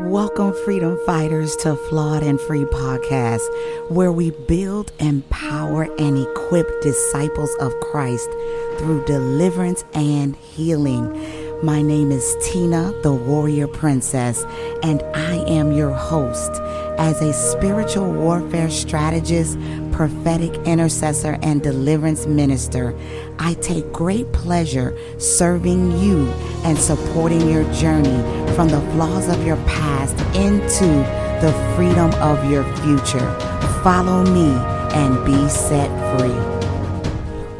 Welcome, freedom fighters, to Flawed and Free Podcast, where we build, empower, and equip disciples of Christ through deliverance and healing. My name is Tina, the Warrior Princess, and I am your host. As a spiritual warfare strategist, prophetic intercessor, and deliverance minister, I take great pleasure serving you and supporting your journey from the flaws of your past into the freedom of your future. Follow me and be set free.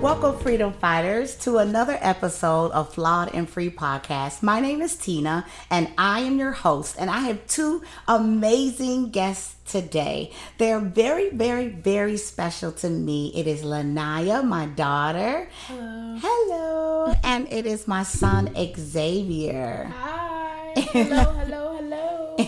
Welcome, freedom fighters, to another episode of Flawed and Free Podcast. My name is Tina, and I am your host. And I have two amazing guests today. They're very, very, very special to me. It is Lanaya, my daughter. Hello. Hello. And it is my son, Xavier. Hi. Hello, hello, hello.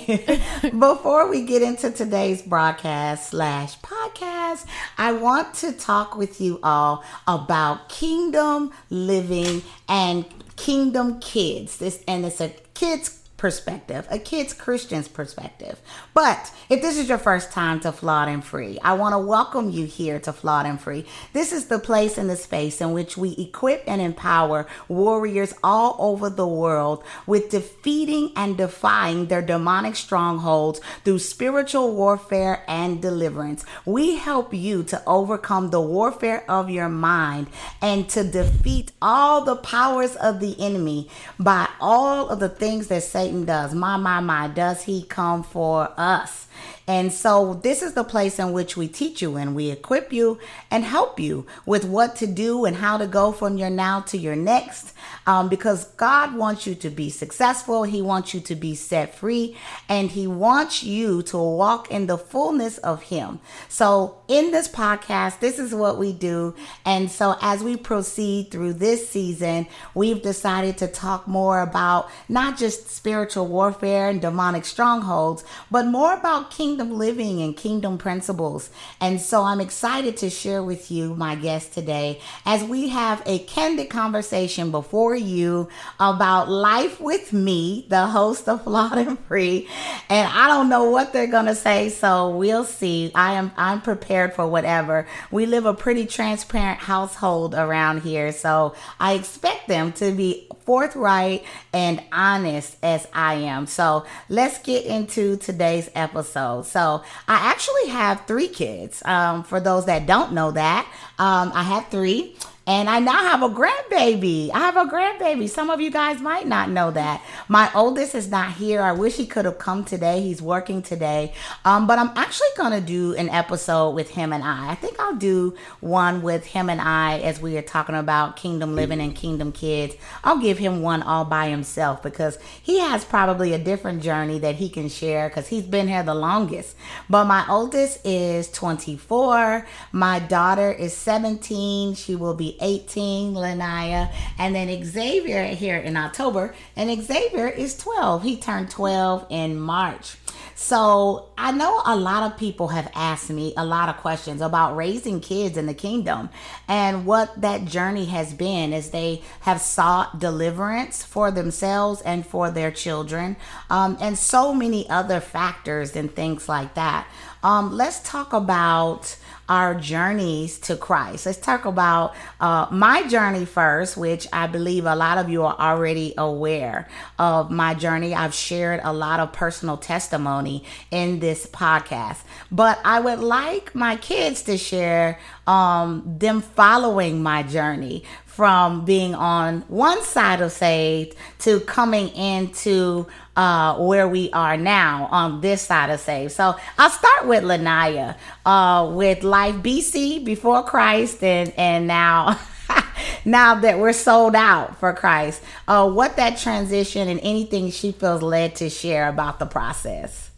Before we get into today's broadcast slash podcast, I want to talk with you all about kingdom living and kingdom kids. This and it's a kids perspective, a kid's Christian's perspective. But if this is your first time to Flawed and Free, I want to welcome you here to Flawed and Free. This is the place and the space in which we equip and empower warriors all over the world with defeating and defying their demonic strongholds through spiritual warfare and deliverance. We help you to overcome the warfare of your mind and to defeat all the powers of the enemy by all of the things that Satan does. My, my, my, does he come for us? And so, this is the place in which we teach you and we equip you and help you with what to do and how to go from your now to your next. Um, because God wants you to be successful, He wants you to be set free, and He wants you to walk in the fullness of Him. So, in this podcast, this is what we do. And so, as we proceed through this season, we've decided to talk more about not just spiritual warfare and demonic strongholds, but more about kingdom living and kingdom principles. And so I'm excited to share with you, my guest today, as we have a candid conversation before you about life with me, the host of Flawed and Free. And I don't know what they're gonna say, so we'll see. I am I'm prepared for whatever. We live a pretty transparent household around here, so I expect them to be forthright and honest as I am. So let's get into today's episode. So I actually have three kids. Um, for those that don't know that, um, I have three. And I now have a grandbaby. I have a grandbaby. Some of you guys might not know that. My oldest is not here. I wish he could have come today. He's working today. Um, but I'm actually going to do an episode with him and I. I think I'll do one with him and I as we are talking about kingdom living and kingdom kids. I'll give him one all by himself because he has probably a different journey that he can share because he's been here the longest. But my oldest is 24. My daughter is 17. She will be 18, Lanaya, and then Xavier here in October, and Xavier is 12. He turned 12 in March. So I know a lot of people have asked me a lot of questions about raising kids in the kingdom and what that journey has been as they have sought deliverance for themselves and for their children, um, and so many other factors and things like that. Um, let's talk about our journeys to Christ. Let's talk about uh, my journey first, which I believe a lot of you are already aware of my journey. I've shared a lot of personal testimony in this podcast, but I would like my kids to share um, them following my journey from being on one side of saved to coming into uh, where we are now on this side of saved. So I'll start with Lanaya, uh, with life BC before Christ and and now now that we're sold out for Christ, uh, what that transition and anything she feels led to share about the process.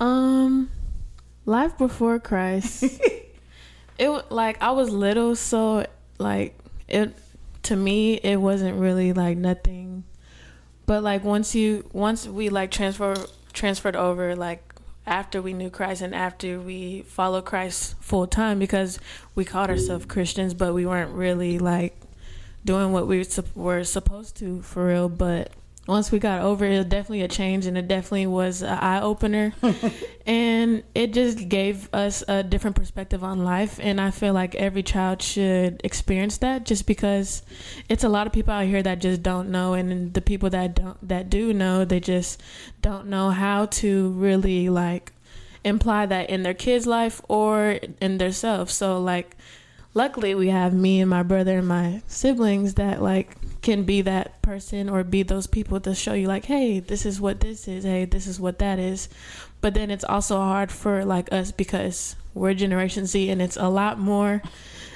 Um, life before Christ. it like I was little, so like it to me it wasn't really like nothing. But like once you once we like transfer transferred over like after we knew Christ and after we followed Christ full time because we called ourselves Christians, but we weren't really like doing what we were supposed to for real. But once we got over it, it was definitely a change and it definitely was an eye opener. and it just gave us a different perspective on life. And I feel like every child should experience that just because it's a lot of people out here that just don't know. And the people that don't, that do know, they just don't know how to really like imply that in their kids' life or in themselves. So like luckily we have me and my brother and my siblings that like can be that person or be those people to show you like hey this is what this is. Hey this is what that is. But then it's also hard for like us because we're generation z and it's a lot more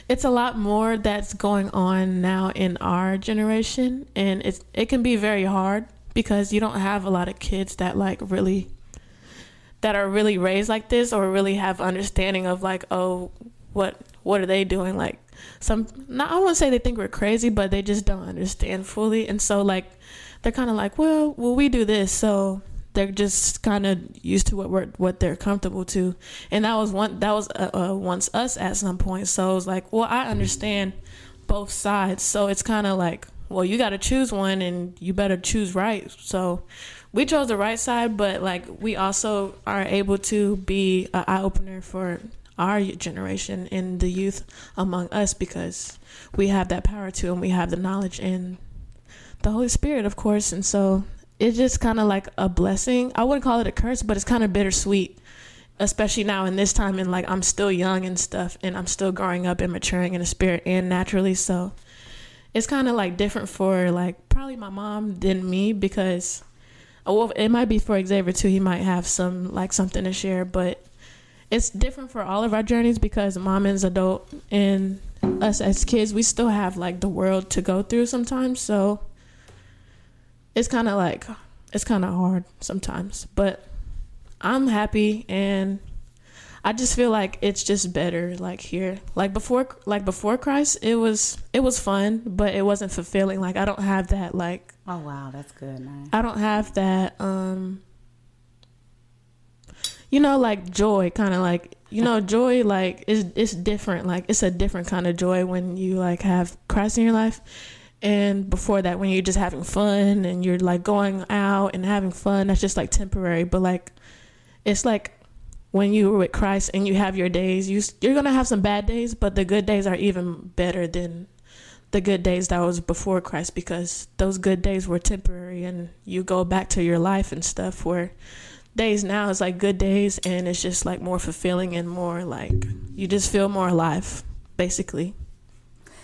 it's a lot more that's going on now in our generation. And it's it can be very hard because you don't have a lot of kids that like really that are really raised like this or really have understanding of like oh what what are they doing? Like some not I won't say they think we're crazy but they just don't understand fully. And so like they're kind of like well well we do this. So they're just kind of used to what we're what they're comfortable to. And that was one that was uh, uh, once us at some point. So it was like well I understand both sides. So it's kind of like well you got to choose one and you better choose right. So we chose the right side but like we also are able to be an eye opener for our generation and the youth among us because we have that power to and we have the knowledge and the Holy Spirit, of course. And so it's just kind of like a blessing. I wouldn't call it a curse, but it's kind of bittersweet, especially now in this time. And like I'm still young and stuff, and I'm still growing up and maturing in the spirit and naturally. So it's kind of like different for like probably my mom than me because. oh, Well, it might be for Xavier too. He might have some like something to share, but it's different for all of our journeys because mom is adult and us as kids we still have like the world to go through sometimes. So it's kind of like it's kind of hard sometimes. But i'm happy and i just feel like it's just better like here. Like before like before christ it was it was fun but it wasn't fulfilling. Like i don't have that like Oh wow, that's good, man. I don't have that um you know like joy kind of like you know joy like is it's different like it's a different kind of joy when you like have Christ in your life. And before that when you're just having fun and you're like going out and having fun that's just like temporary. But like it's like when you were with Christ and you have your days you you're to have some bad days but the good days are even better than the good days that was before Christ because those good days were temporary and you go back to your life and stuff where days now is like good days and it's just like more fulfilling and more like you just feel more alive basically.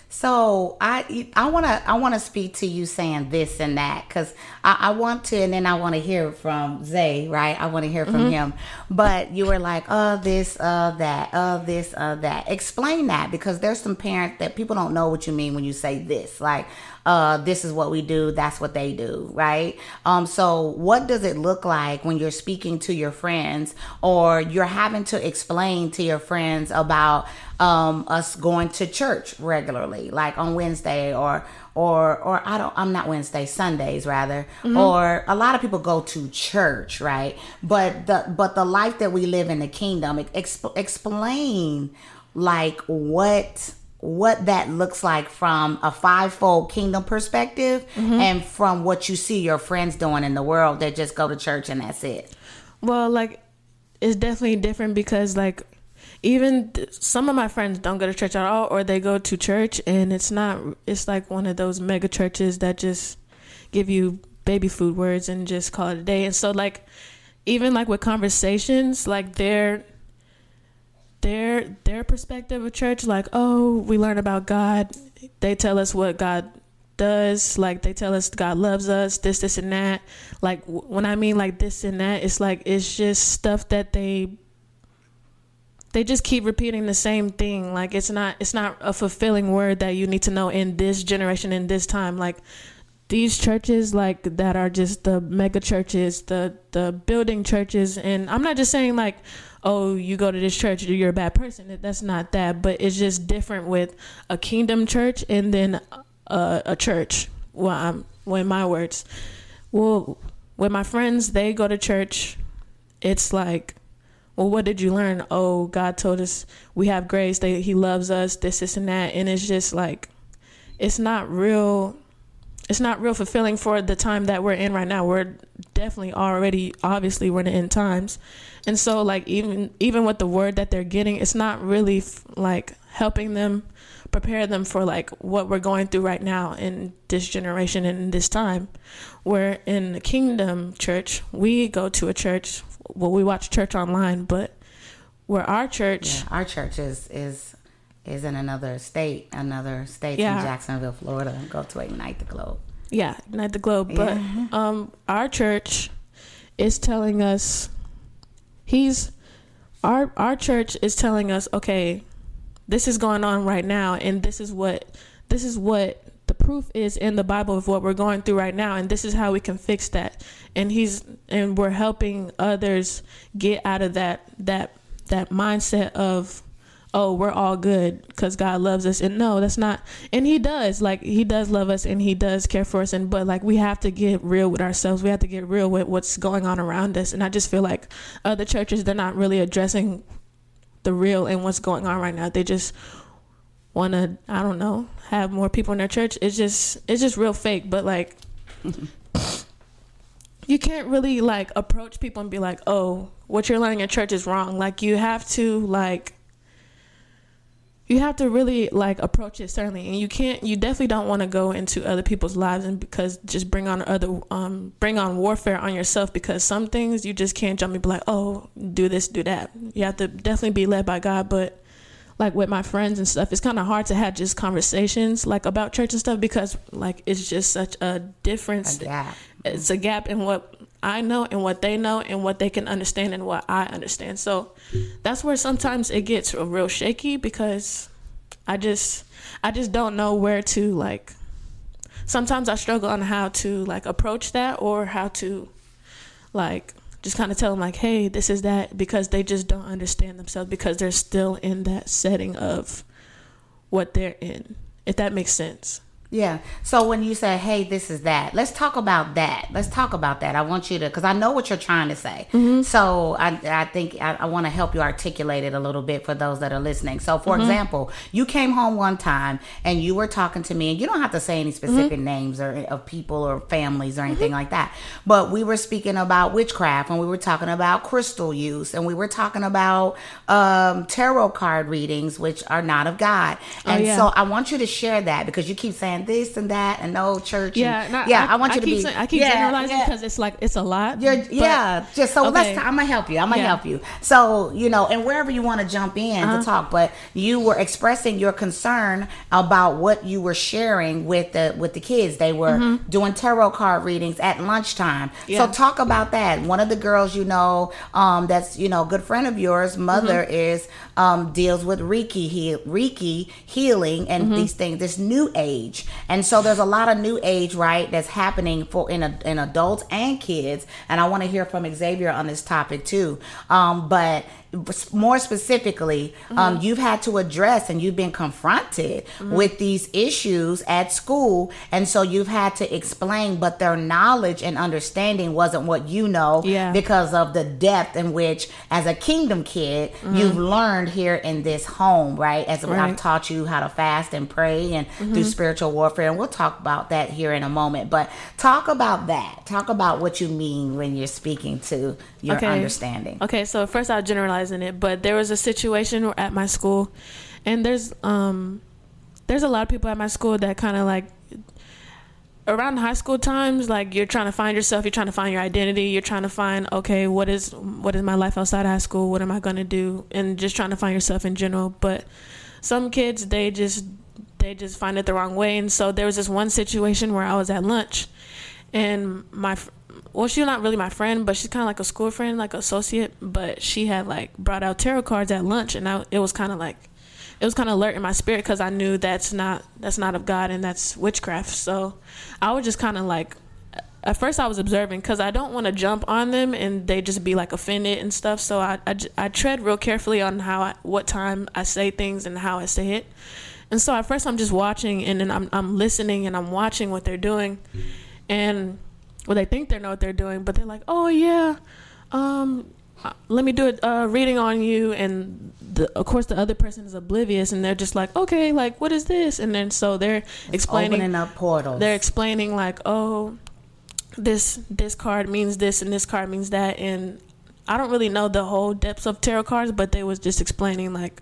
So I I want to I want to speak to you saying this and that because I, I want to and then I want to hear from Zay right? I want to hear from him. But you were like uh this uh that uh this uh that. Explain that because there's some parents that people don't know what you mean when you say this. Like uh this is what we do that's what they do right? Um so what does it look like when you're speaking to your friends or you're having to explain to your friends about um us going to church regularly like on Wednesday or or or I don't I'm not Wednesday Sundays rather or a lot of people go to church right? But the but the life that we live in the kingdom exp- explain like what what that looks like from a fivefold kingdom perspective mm-hmm. and from what you see your friends doing in the world that just go to church and that's it. well like it's definitely different because like even th- some of my friends don't go to church at all or they go to church and it's not it's like one of those mega churches that just give you baby food words and just call it a day and so like even like with conversations like their their their perspective of church like oh we learn about god they tell us what god does like they tell us god loves us this this and that like when i mean like this and that it's like it's just stuff that they they just keep repeating the same thing. Like it's not it's not a fulfilling word that you need to know in this generation in this time. Like these churches like that are just the mega churches, the the building churches and I'm not just saying like oh, you go to this church, you're a bad person. That's not that, but it's just different with a kingdom church and then a, a church. Well, I'm, well, in my words, well, with my friends, they go to church. It's like, well, what did you learn? Oh, God told us we have grace. He loves us. This, this, and that. And it's just like, it's not real. It's not real fulfilling for the time that we're in right now. We're definitely already, obviously, we're in the end times. And so like even even with the word that they're getting it's not really like helping them prepare them for like what we're going through right now in this generation and in this time. Where in the kingdom church. We go to a church. Well we watch church online but where our church yeah, our church is is is in another state another state yeah. in jacksonville florida go to ignite the globe yeah ignite the globe yeah. but um our church is telling us he's our our church is telling us, okay, this is going on right now, and this is what this is what the proof is in the Bible of what we're going through right now, and this is how we can fix that. And he's and we're helping others get out of that that that mindset of oh, we're all good because God loves us. And no, that's not. And He does. Like He does love us, and He does care for us. And but like we have to get real with ourselves. We have to get real with what's going on around us. And I just feel like other churches they're not really addressing the real and what's going on right now. They just want to I don't know have more people in their church. It's just it's just real fake. But like. you can't really like approach people and be like, "Oh, what you're learning in church is wrong." Like you have to like you have to really like approach it certainly and you can't you definitely don't want to go into other people's lives and because just bring on other um bring on warfare on yourself because some things you just can't jump and be like oh do this do that. You have to definitely be led by god but like with my friends and stuff it's kind of hard to have just conversations like about church and stuff because like it's just such a difference. A it's a gap in what I know and what they know and what they can understand and what I understand. So that's where sometimes it gets real shaky because I just I just don't know where to like sometimes I struggle on how to like approach that or how to like just kind of tell them like hey this is that because they just don't understand themselves because they're still in that setting of what they're in if that makes sense yeah. So when you say, "Hey, this is that," let's talk about that. Let's talk about that. I want you to, because I know what you're trying to say. Mm-hmm. So I, I think I, I want to help you articulate it a little bit for those that are listening. So, for mm-hmm. example, you came home one time and you were talking to me, and you don't have to say any specific mm-hmm. names or of people or families or anything mm-hmm. like that. But we were speaking about witchcraft, and we were talking about crystal use, and we were talking about um, tarot card readings, which are not of God. Oh, and oh, yeah. so I want you to share that because you keep saying this and that and no church. Yeah, and, yeah. I, I, want you I to be. Saying, I keep yeah, generalizing because yeah. it's like it's a lot. But, yeah, just so okay. let's. I'm gonna help you. I'm gonna yeah. help you. So you know, and wherever you want to jump in uh-huh. to talk, but you were expressing your concern about what you were sharing with the with the kids. They were mm-hmm. doing tarot card readings at lunchtime. So talk about that. One of the girls you know, um, that's you know, a good friend of yours, mother mm-hmm. is um deals with Reiki heal Reiki healing and mm-hmm. these things, this new age. And so there's a lot of new age, right, that's happening for in a, in adults and kids. And I want to hear from Xavier on this topic too. Um, but more specifically, um, mm-hmm. um, you've had to address and you've been confronted mm-hmm. with these issues at school. And so you've had to explain, but their knowledge and understanding wasn't what you know yeah. because of the depth in which, as a kingdom kid, mm-hmm. you've learned here in this home, right? As right. I've taught you how to fast and pray and do mm-hmm. spiritual warfare. And we'll talk about that here in a moment. But talk about that. Talk about what you mean when you're speaking to your okay. understanding. Okay, so first I'll generalize in it, but there was a situation at my school, and there's um there's a lot of people at my school that kind of like around high school times like you're trying to find yourself you're trying to find your identity you're trying to find okay what is what is my life outside high school? What am i going to do? And just trying to find yourself in general. But some kids they just they just find it the wrong way. And so there was this one situation where i was at lunch and my well, she's not really my friend, but she's kind of like a school friend, like associate. But she had like brought out tarot cards at lunch, and I, it was kind of like it was kind of alert in my spirit because I knew that's not that's not of God and that's witchcraft. So I was just kind of like at first I was observing because I don't want to jump on them and they just be like offended and stuff. So I, I, I tread real carefully on how I, what time I say things and how I say it. And so at first I'm just watching and then I'm I'm listening and I'm watching what they're doing, and well they think they know what they're doing, but they're like, oh yeah, um, let me do a uh, reading on you. And the, of course the other person is oblivious and they're just like okay like what is this? And then so they're It's explaining opening up portals. they're explaining like oh this this card means this and this card means that. And i don't really know the whole depths of tarot cards but they was just explaining like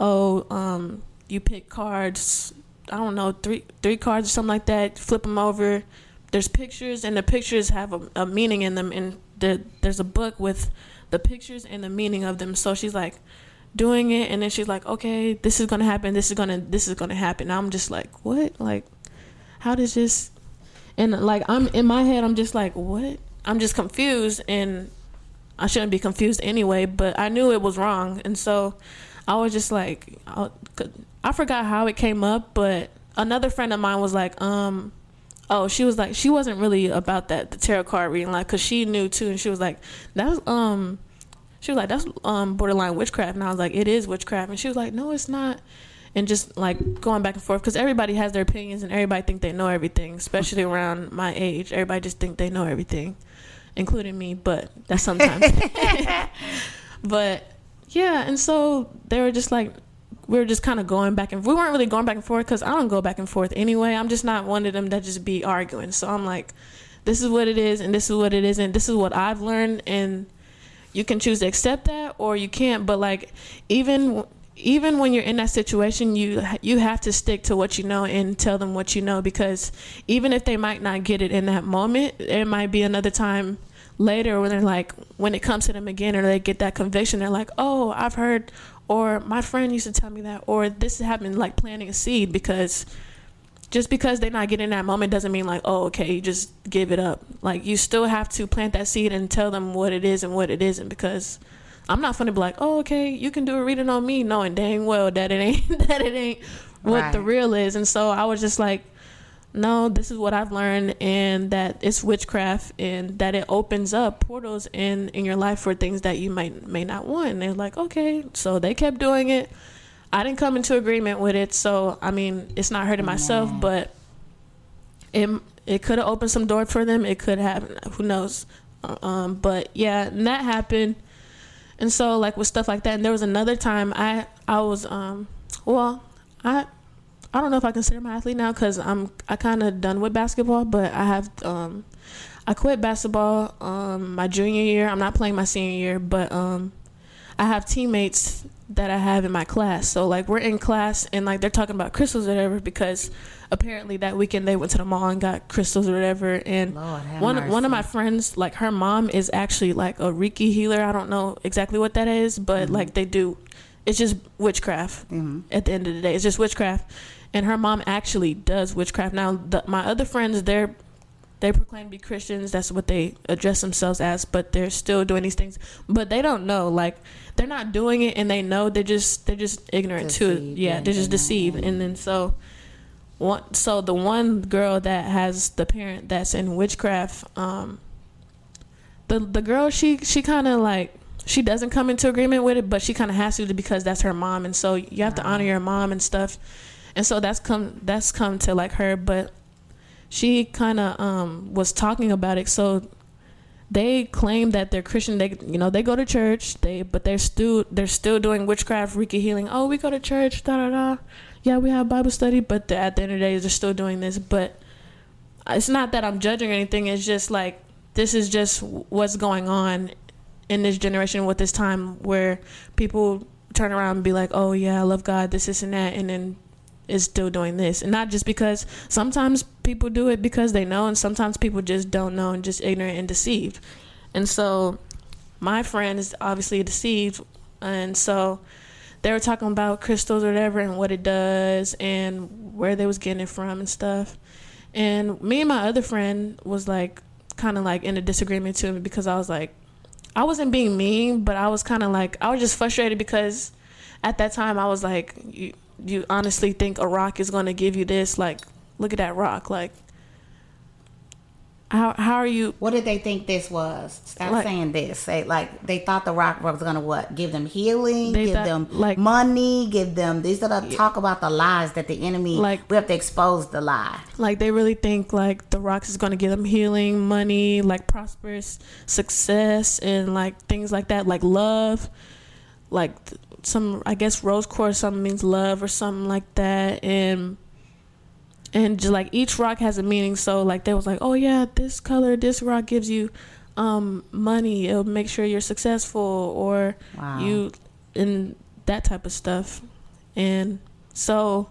oh um you pick cards i don't know three three cards or something like that flip them over there's pictures and the pictures have a, a meaning in them and the, there's a book with the pictures and the meaning of them. So she's like doing it and then she's like okay this is gonna happen this is gonna this is gonna happen. I'm just like what? Like how does this and like i'm in my head i'm just like what? I'm just confused and i shouldn't be confused anyway but i knew it was wrong and so i was just like i, I forgot how it came up but another friend of mine was like um oh she was like she wasn't really about that the tarot card reading like because she knew too and she was like that was um she was like that's um borderline witchcraft and i was like it is witchcraft and she was like no it's not and just like going back and forth because everybody has their opinions and everybody think they know everything especially around my age everybody just think they know everything including me but that's sometimes. But yeah and so they were just like we were just kind of going back and we weren't really going back and forth because i don't go back and forth anyway. I'm just not one of them that just be arguing. So i'm like this is what it is and this is what it isn't. This is what i've learned and you can choose to accept that or you can't. But like even even when you're in that situation you you have to stick to what you know and tell them what you know because even if they might not get it in that moment it might be another time later when they're like when it comes to them again or they get that conviction they're like oh i've heard or my friend used to tell me that or this happened like planting a seed because just because they're not getting that moment doesn't mean like oh okay you just give it up like you still have to plant that seed and tell them what it is and what it isn't because i'm not gonna be like oh okay you can do a reading on me knowing dang well that it ain't that it ain't what Right. the real is and so i was just like no this is what i've learned and that it's witchcraft and that it opens up portals in in your life for things that you might may not want and they're like okay so they kept doing it I didn't come into agreement with it, so I mean, it's not hurting myself, but it it could have opened some door for them. It could have, who knows? Um, but yeah, and that happened, and so like with stuff like that. And there was another time I I was um well I I don't know if I consider my athlete now because I'm I kind of done with basketball, but I have um I quit basketball um my junior year. I'm not playing my senior year, but um I have teammates that I have in my class. So like we're in class and like they're talking about crystals or whatever because apparently that weekend they went to the mall and got crystals or whatever. And Lord have one one of my friends, like her mom is actually like a Reiki healer. I don't know exactly what that is, but Mm-hmm. like they do. It's just witchcraft. At the end of the day, it's just witchcraft. And her mom actually does witchcraft. Now the, my other friends, they're they proclaim to be Christians. That's what they address themselves as, but they're still doing these things. But they don't know, like they're not doing it, and they know they're just they're just ignorant to it. Yeah, they're just deceived, and then so one. So the one girl that has the parent that's in witchcraft, um, the the girl she she kind of like she doesn't come into agreement with it, but she kind of has to because that's her mom, and so you have to honor your mom and stuff. And so that's come that's come to like her, but she kind of um, was talking about it. So they claim that they're Christian. They you know they go to church. They but they're still they're still doing witchcraft, Reiki healing. Oh, we go to church. Da da da. Yeah, we have Bible study, but the, at the end of the day, they're still doing this. But it's not that I'm judging anything. It's just like this is just what's going on in this generation with this time where people turn around and be like, "Oh yeah, I love God, this, this, and that," and then is still doing this, and not just because sometimes people do it because they know, and sometimes people just don't know and just ignorant and deceived. And so, my friend is obviously deceived, and so they were talking about crystals or whatever and what it does and where they was getting it from and stuff. And me and my other friend was like, kind of like in a disagreement to me because I was like, I wasn't being mean, but I was kind of like I was just frustrated because at that time I was like, you honestly think a rock is going to give you this? Like, look at that rock, like. How, how are you What did they think this was? Stop Like- saying this. Say like they thought the rock was gonna what? Give them healing, give thought, them like- money, give them these are the talk about the lies that the enemy Like- we have to expose the lie. like they really think like the rocks is going to give them healing money like prosperous success and like things like that like love like some i guess rose quartz something means love or something like that. And and just like each rock has a meaning. So like they was like oh yeah this color this rock gives you um money. It'll make sure you're successful or Wow. you and that type of stuff. And so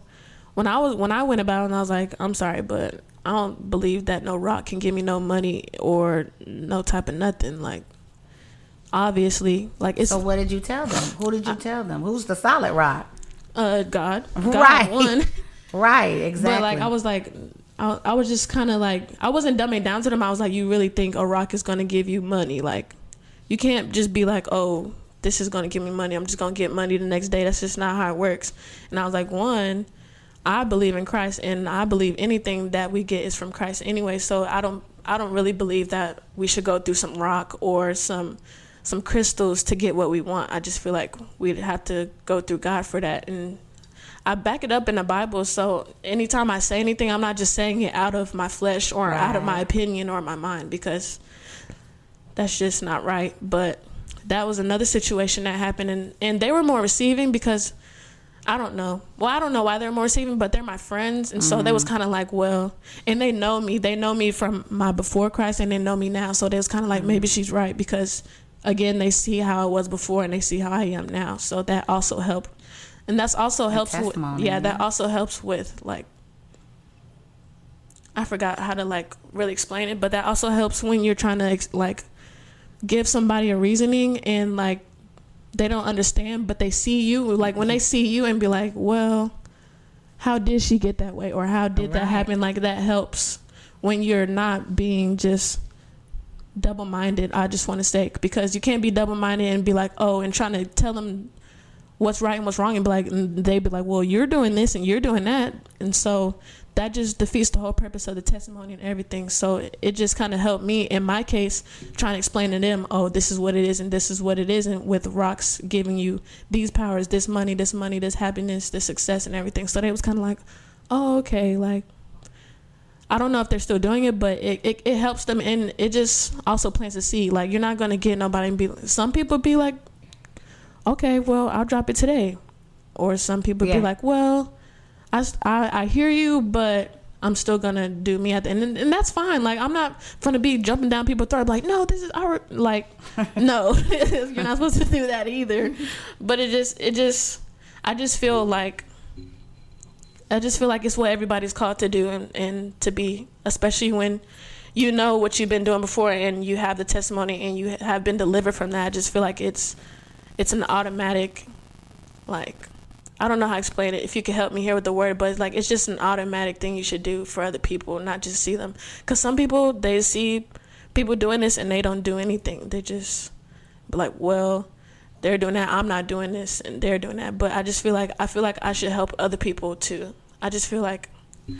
when i was when i went about it and i was like i'm sorry but i don't believe that no rock can give me no money or no type of nothing. Like obviously like it's So what did you tell them? Who did you tell them? Who's the solid rock? uh god god Right. one Right, exactly. But like I was like, I, I was just kind of like, I wasn't dumbing down to them. I was like, you really think a rock is gonna give you money? Like, you can't just be like, oh, this is gonna give me money. I'm just gonna get money the next day. That's just not how it works. And I was like, one, I believe in Christ, and I believe anything that we get is from Christ anyway. So I don't, I don't really believe that we should go through some rock or some some crystals to get what we want. I just feel like we'd have to go through God for that and I back it up in the Bible. So anytime I say anything, I'm not just saying it out of my flesh or out of my opinion or my mind because that's just not right. But that was another situation that happened, and, and they were more receiving because I don't know. Well, I don't know why they're more receiving, but they're my friends, and so they was mm-hmm. kind of like, well, and they know me. They know me from my before Christ, and they know me now. So they was kind of like, maybe mm-hmm. she's right because, again, they see how I was before, and they see how I am now. So that also helped, and that's also helps. With, yeah, that also helps with like. I forgot how to like really explain it, but that also helps when you're trying to ex- like give somebody a reasoning and like they don't understand, but they see you. Like when they see you and be like, "Well, how did she get that way?" or "How did that happen?" Like that helps when you're not being just double-minded. I just want to say because you can't be double-minded and be like, "Oh," and trying to tell them what's right and what's wrong, and be like, and they be like, "Well, you're doing this and you're doing that," and so that just defeats the whole purpose of the testimony and everything. So it- it just kind of helped me in my case, trying to explain to them, oh, this is what it is and this is what it isn't. With rocks giving you these powers, this money, this money, this happiness, this success, and everything. So they was kind of like, oh, okay, like. I don't know if they're still doing it, but it, it, it helps them and it just also plants a seed. Like you're not gonna get nobody and be some people be like, Okay, well I'll drop it today. Or some people Yeah. be like, Well, I I hear you, but I'm still gonna do me at the end, and, and that's fine. Like I'm not gonna be jumping down people's throat, like no, this is our like, no, you're not supposed to do that either. But it just, it just, I just feel like, I just feel like it's what everybody's called to do and, and to be, especially when you know what you've been doing before and you have the testimony and you have been delivered from that. I just feel like it's, it's an automatic, like I don't know how to explain it. If you could help me here with the word, but it's like it's just an automatic thing you should do for other people, not just see them. Because some people they see people doing this and they don't do anything. They just like, well, they're doing that. I'm not doing this, and they're doing that. But I just feel like I feel like I should help other people too. I just feel like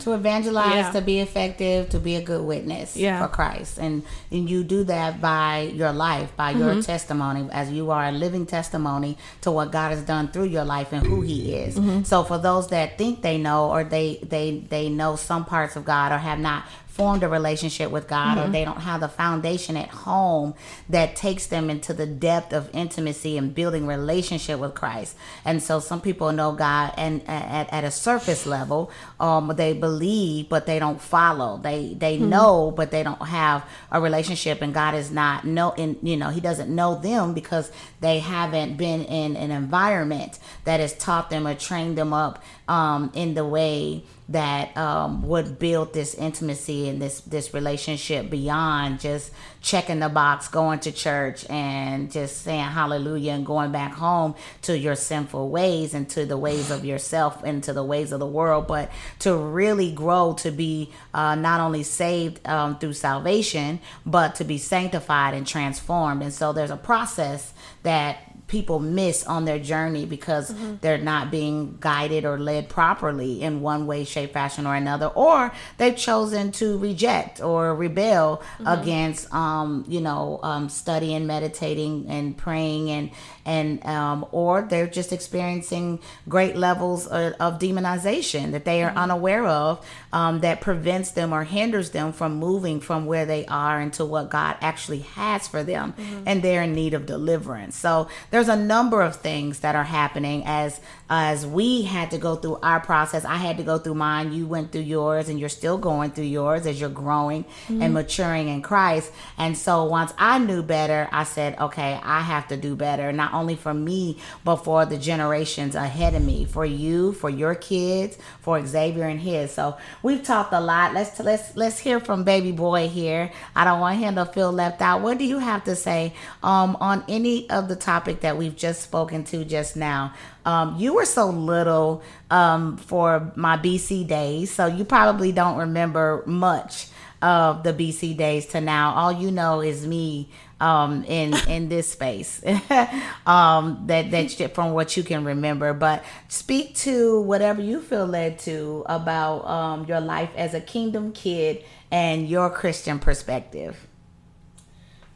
to evangelize, Yeah. to be effective, to be a good witness Yeah. for Christ. And and you do that by your life, by Mm-hmm. your testimony, as you are a living testimony to what God has done through your life and who He is. Mm-hmm. So for those that think they know or they they they know some parts of God or have not formed a relationship with God Mm-hmm. or they don't have the foundation at home that takes them into the depth of intimacy and building relationship with Christ. And so some people know God and at, at a surface level, um, they believe but they don't follow. They they know but they don't have a relationship and God is not know in you know, he doesn't know them because they haven't been in an environment that has taught them or trained them up um, in the way that um, would build this intimacy and this this relationship beyond just checking the box, going to church, and just saying hallelujah and going back home to your sinful ways and to the ways of yourself and to the ways of the world, but to really grow to be uh, not only saved um, through salvation, but to be sanctified and transformed. And so there's a process that people miss on their journey because mm-hmm. they're not being guided or led properly in one way, shape, fashion, or another, or they've chosen to reject or rebel mm-hmm. against, um, you know, um, studying, meditating, and praying, and and um, or they're just experiencing great levels of, of demonization that they are mm-hmm. unaware of um, that prevents them or hinders them from moving from where they are into what God actually has for them, mm-hmm. and they're in need of deliverance. So there's a number of things that are happening as as we had to go through our process. I had to go through mine. You went through yours, and you're still going through yours as you're growing mm-hmm. and maturing in Christ. And so once I knew better, I said, okay, I have to do better. Not only for me, but for the generations ahead of me, for you, for your kids, for Xavier and his. So we've talked a lot. Let's let's let's hear from baby boy here. I don't want him to feel left out. What do you have to say um, on any of the topic that we've just spoken to just now? Um, you were so little um, for my BC days, so you probably don't remember much of the BC days to now. All you know is me um, in in this space um, that that from what you can remember. But speak to whatever you feel led to about um, your life as a kingdom kid and your Christian perspective.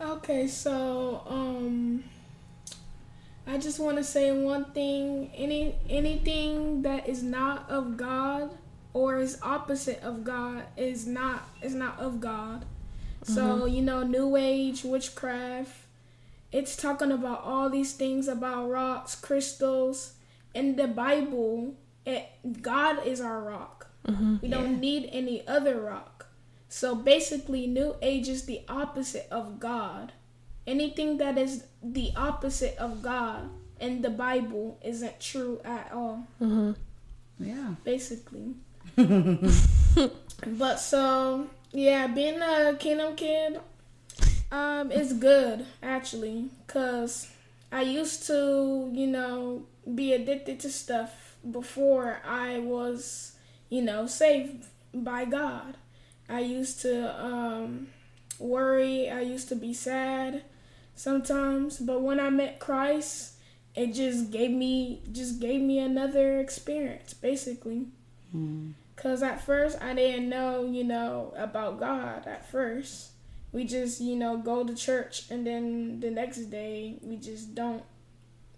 Okay, so um, I just want to say one thing: any anything that is not of God or is opposite of God is not is not of God. So, mm-hmm. you know, New Age, witchcraft, it's talking about all these things about rocks, crystals. In the Bible, it, God is our rock. Mm-hmm. We don't yeah. need any other rock. So basically, New Age is the opposite of God. Anything that is the opposite of God in the Bible isn't true at all. Mm-hmm. Yeah. Basically. but so yeah, being a Kingdom kid, um, is good actually, cause I used to, you know, be addicted to stuff before I was, you know, saved by God. I used to um, worry. I used to be sad sometimes, but when I met Christ, it just gave me just gave me another experience, basically. Mm. Cause at first I didn't know, you know, about God at first. We just, you know, go to church and then the next day we just don't.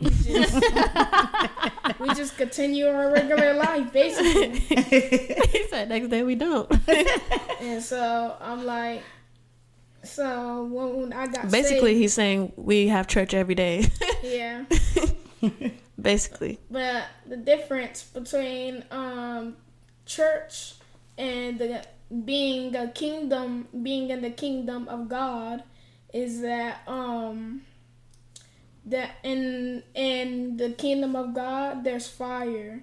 We just, we just continue our regular life, basically. he said next day we don't. and so I'm like, so when, when I got basically saved, he's saying we have church every day. yeah. basically. But the difference between um church and the being a kingdom being in the kingdom of God is that um that in in the kingdom of God there's fire.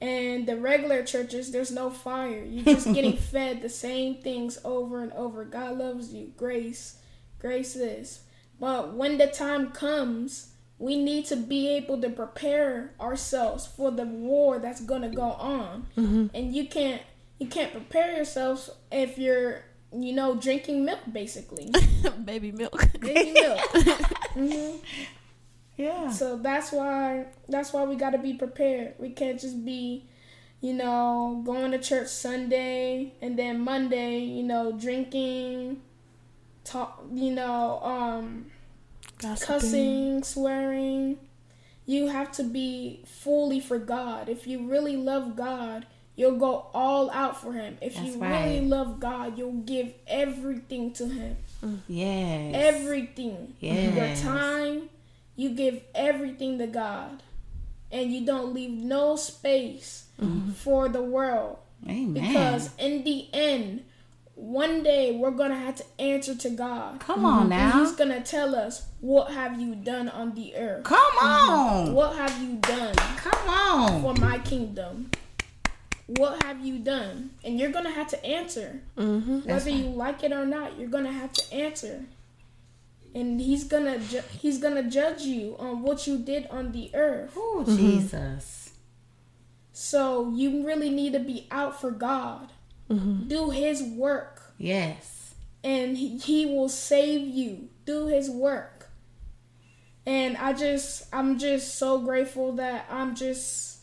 And the regular churches there's no fire. You're just getting fed the same things over and over. God loves you. Grace. Grace is. But when the time comes we need to be able to prepare ourselves for the war that's going to go on. Mm-hmm. and you can't you can't prepare yourselves if you're you know drinking milk basically. Baby milk. Baby milk. Mm-hmm. yeah. So that's why that's why we got to be prepared. We can't just be you know going to church sunday and then monday you know drinking talk you know um Gossiping. cussing, swearing. You have to be fully for God. If you really love God, you'll go all out for Him. If That's you right. really love God, you'll give everything to Him. Mm. Yes. Everything. Yes. Your time, you give everything to God. And you don't leave no space mm-hmm. for the world. Amen. Because in the end, one day we're gonna have to answer to God. Come on now. He's gonna tell us what have you done on the earth. Come on. What have you done? Come on. For my kingdom. what have you done? And you're gonna have to answer. Mm-hmm. Whether you like it or not, you're gonna have to answer. And he's gonna ju- he's gonna judge you on what you did on the earth. Oh, Mm-hmm. Jesus. So you really need to be out for God. Mm-hmm. Do His work, Yes. and he, he will save you. Do His work. And I just, I'm just so grateful that I'm just,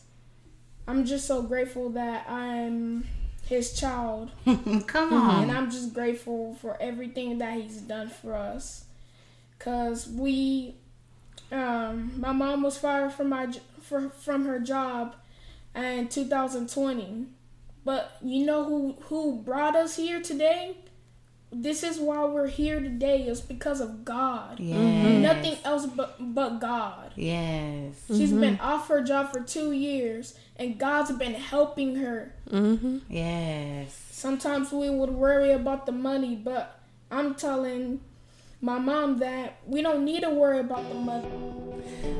I'm just so grateful that I'm His child. Come on. And I'm just grateful for everything that he's done for us. Cause we, um, my mom was fired from my for, from her job in 2020. But you know who who brought us here today? This is why we're here today. Is because of God. Yes. Nothing else but but God. Yes. She's been off her job for two years, and God's been helping her. Mm-hmm. Yes. Sometimes we would worry about the money, but I'm telling my mom that we don't need to worry about the money.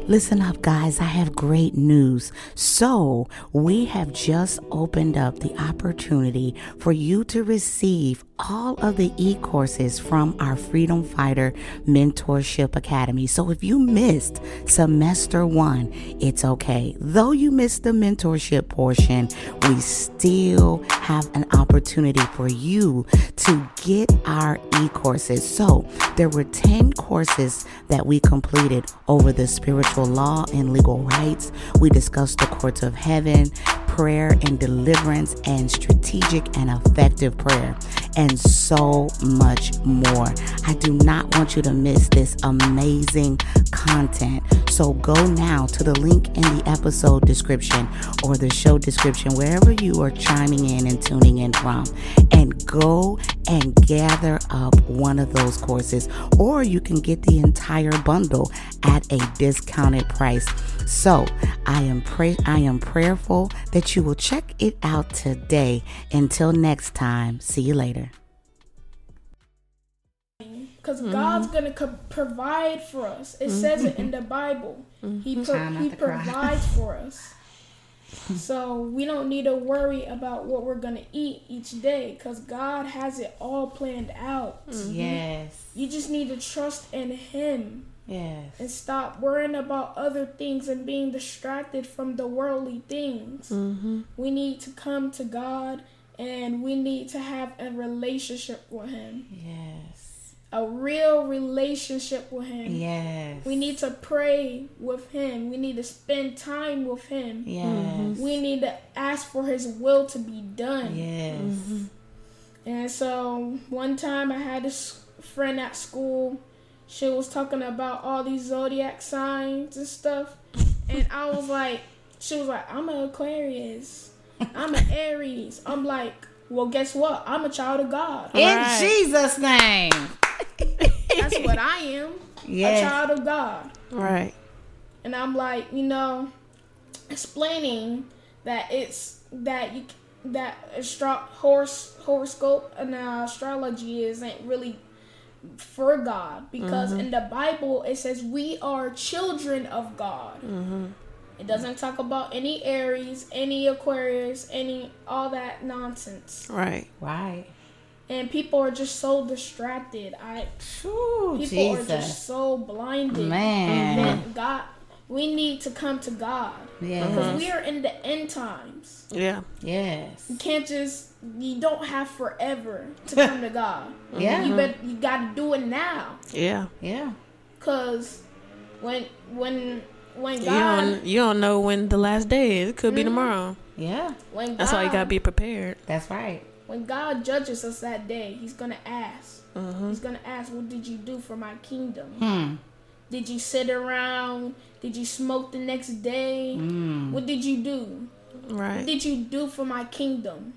Listen up, guys. I have great news. So, we have just opened up the opportunity for you to receive all of the e courses from our Freedom Fighter Mentorship Academy. So, if you missed semester one, it's okay. Though you missed the mentorship portion, we still have an opportunity for you to get our e courses. So, there were 10 courses that we completed over the spiritual law and legal rights. We discussed the courts of heaven, prayer and deliverance, and strategic and effective prayer, and so much more. I do not want you to miss this amazing content. So go now to the link in the episode description or the show description, wherever you are chiming in and tuning in from, and go and gather up one of those courses, or you can get the entire bundle at a discounted price. So I am pray I am prayerful that you will check it out today. Until next time, see you later. Because God's going to co- provide for us. It says it in the Bible. He, pro- he provides for us. So we don't need to worry about what we're going to eat each day because God has it all planned out. Yes. You just need to trust in Him. And stop worrying about other things and being distracted from the worldly things. Mm-hmm. We need to come to God and we need to have a relationship with Him, Yes. a real relationship with Him. Yes. We need to pray with Him, we need to spend time with Him. Yes. We need to ask for His will to be done. Yes. And so one time I had this friend at school. She was talking about all these zodiac signs and stuff. And I was like, she was like, I'm an Aquarius. I'm an Aries. I'm like, well, guess what? I'm a child of God. In Right. Jesus' name. That's what I am. A child of God. Right. And I'm like, you know, explaining that it's that you that astro- horse horoscope and uh, astrology isn't really for God because mm-hmm. in the Bible it says we are children of God. Mm-hmm. It doesn't talk about any Aries, any Aquarius, any all that nonsense. Right. Right. And people are just so distracted. I Ooh, people are just so blinded. Man. God, we need to come to God Yes. because we are in the end times. Yeah. Yes. You can't just you don't have forever to come to God. Yeah. You bet you got to do it now Yeah. Yeah. cuz when when when You God don't you don't know when the last day is. It could be tomorrow. Yeah. when God That's why you gotta be prepared. That's right. when God judges us that day, he's going to ask. Mm-hmm. He's going to ask, "What did you do for my kingdom? Hmm. Did you sit around? Did you smoke the next day? Mm. What did you do? Right. What did you do for my kingdom?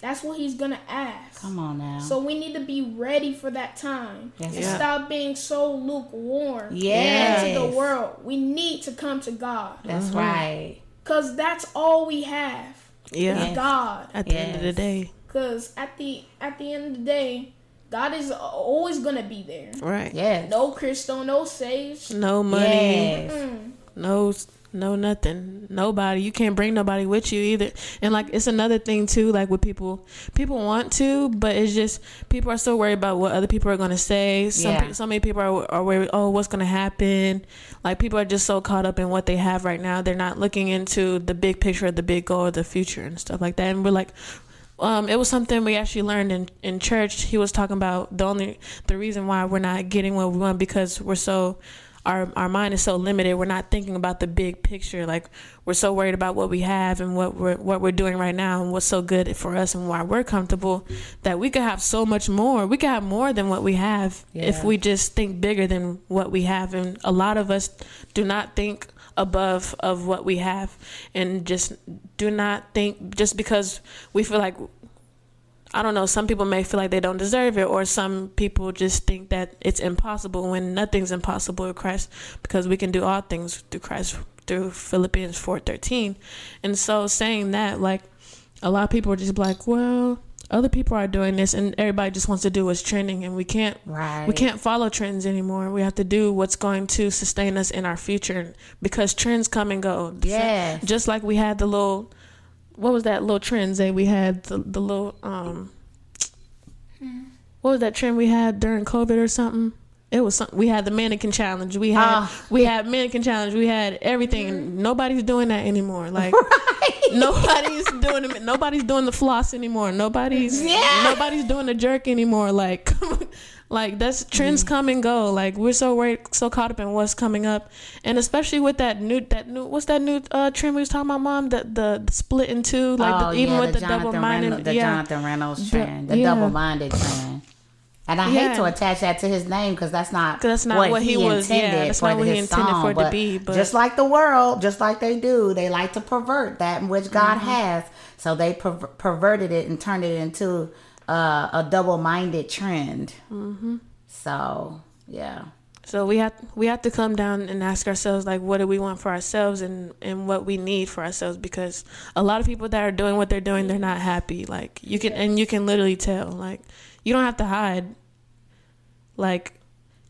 That's what he's gonna ask. Come on now. So we need to be ready for that time Yes. and Yeah. stop being so lukewarm Yes. into the world. We need to come to God That's right. because that's all we have. Yeah. is God. At the end of the day. Because at the at the end of the day, God is always gonna be there. Right. Yeah. No crystal, no sage. No money. Yes. No no nothing, nobody. You can't bring nobody with you either. And like it's another thing too, like with people, people want to, but it's just people are so worried about what other people are gonna say. Some Yeah. so many people are are worried. Oh, what's gonna happen? Like people are just so caught up in what they have right now. They're not looking into the big picture, the big goal, the future, and stuff like that. And we're like. Um, it was something we actually learned in, in church. He was talking about the only the reason why we're not getting what we want because we're so our our mind is so limited. We're not thinking about the big picture. Like we're so worried about what we have and what we're what we're doing right now and what's so good for us and why we're comfortable that we could have so much more. We could have more than what we have if we just think bigger than what we have. And a lot of us do not think above of what we have and just do not think just because we feel like I don't know, some people may feel like they don't deserve it, or some people just think that it's impossible when nothing's impossible with Christ because we can do all things through Christ through Philippians 4:13. And so saying that like a lot of people are just like, well, other people are doing this and everybody just wants to do what's trending and we can't Right. we can't follow trends anymore. We have to do what's going to sustain us in our future because trends come and go. Yes. Just like we had the little what was that little trend Zay? We had the, the little um what was that trend we had during COVID or something? It was something we had the mannequin challenge. We had Ah. we had mannequin challenge. We had everything. and Nobody's doing that anymore. Like nobody's doing it. Nobody's doing the floss anymore. Nobody's Yeah. nobody's doing the jerk anymore. Like like that's trends come and go. Like we're so worried, so caught up in what's coming up, and especially with that new that new what's that new uh, trend we was talking about, mom? The the, the split in two, like oh, the, even yeah, with the, double minded, the. Jonathan Reynolds The- trend, the yeah. double minded trend. And I Yeah. hate to attach that to his name because that's not that's not what, what he, he was- yeah, intended that's for not what he intended song. for it to be, but- just like the world, just like they do, they like to pervert that which God Mm-hmm. has. So they per- perverted it and turned it into uh, a double minded trend. Mm-hmm. So yeah, So we have we have to come down and ask ourselves like what do we want for ourselves and and what we need for ourselves because a lot of people that are doing what they're doing they're not happy like you can and you can literally tell like you don't have to hide. Like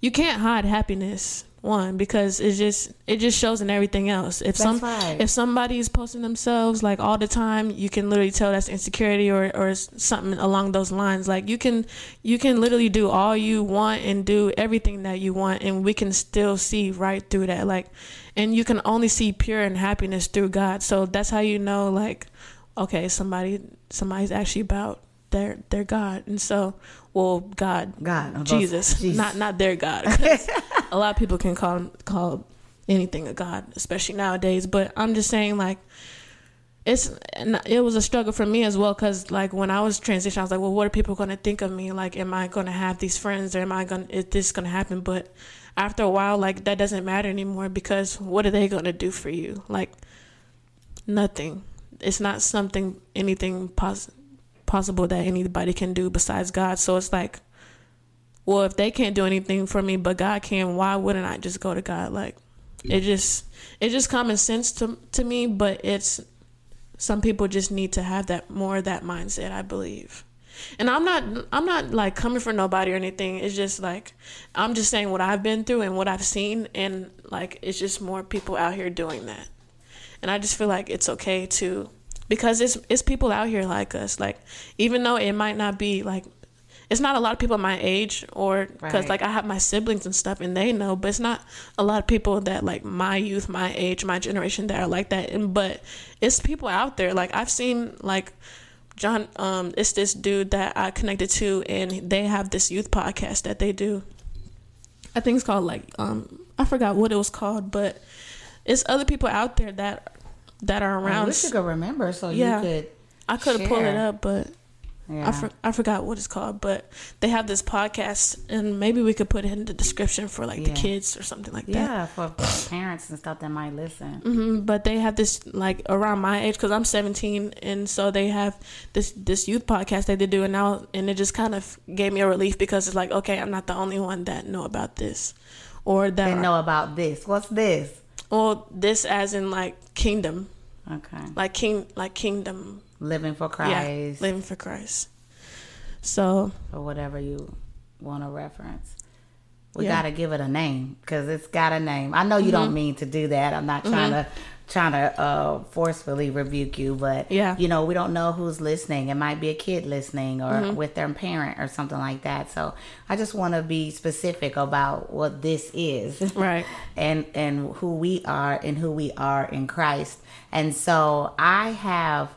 you can't hide happiness one because it just it just shows in everything else. If some right. if somebody's posting themselves like all the time you can literally tell that's insecurity or or something along those lines. Like you can you can literally do all you want and do everything that you want and we can still see right through that. Like and you can only see pure and happiness through God. So that's how you know like okay somebody somebody's actually about their their God and so well God God, Jesus, Jesus. not not their God. a lot of people can call call anything a God, especially nowadays. But I'm just saying, like, it's and it was a struggle for me as well because like when I was transitioning, I was like, well, what are people going to think of me? Like, am I going to have these friends or am I going? to Is this going to happen? But after a while, like that doesn't matter anymore because what are they going to do for you? Like, nothing. It's not something anything pos- possible that anybody can do besides God. So it's like well, if they can't do anything for me, but God can, why wouldn't I just go to God? Like, it just, it's just common sense to to me. But it's some people just need to have that more of that mindset. I believe, and I'm not, I'm not like coming for nobody or anything. It's just like I'm just saying what I've been through and what I've seen, and like it's just more people out here doing that, and I just feel like it's okay to because it's it's people out here like us. Like even though it might not be like it's not a lot of people my age or because Right. like I have my siblings and stuff and they know, but it's not a lot of people that like my youth, my age, my generation that are like that. And but it's people out there. Like I've seen like John, um, it's this dude that I connected to, and they have this youth podcast that they do. I think it's called like um, I forgot what it was called, but it's other people out there that that are I around. wish you could remember so Yeah. you could. I could have pulled it up, but Yeah. I, for, I forgot what it's called, but they have this podcast, and maybe we could put it in the description for like the kids or something like that. yeah, for parents and stuff that might listen. hmm But they have this like around my age because I'm 17, and so they have this this youth podcast that they do, and now and it just kind of gave me a relief because it's like okay, I'm not the only one that know about this, or that They know about this. What's this? Well this as in like kingdom, Okay. like king like kingdom, Living for Christ. yeah, living for Christ. So or whatever you want to reference. We Yeah. got to give it a name because it's got a name. I know you don't Mm-hmm. mean to do that. I'm not trying to trying to uh, forcefully rebuke you, but Yeah. you know, we don't know who's listening. It might be a kid listening or Mm-hmm. with their parent or something like that. So I just want to be specific about what this is, Right. and and who we are and who we are in Christ. And so I have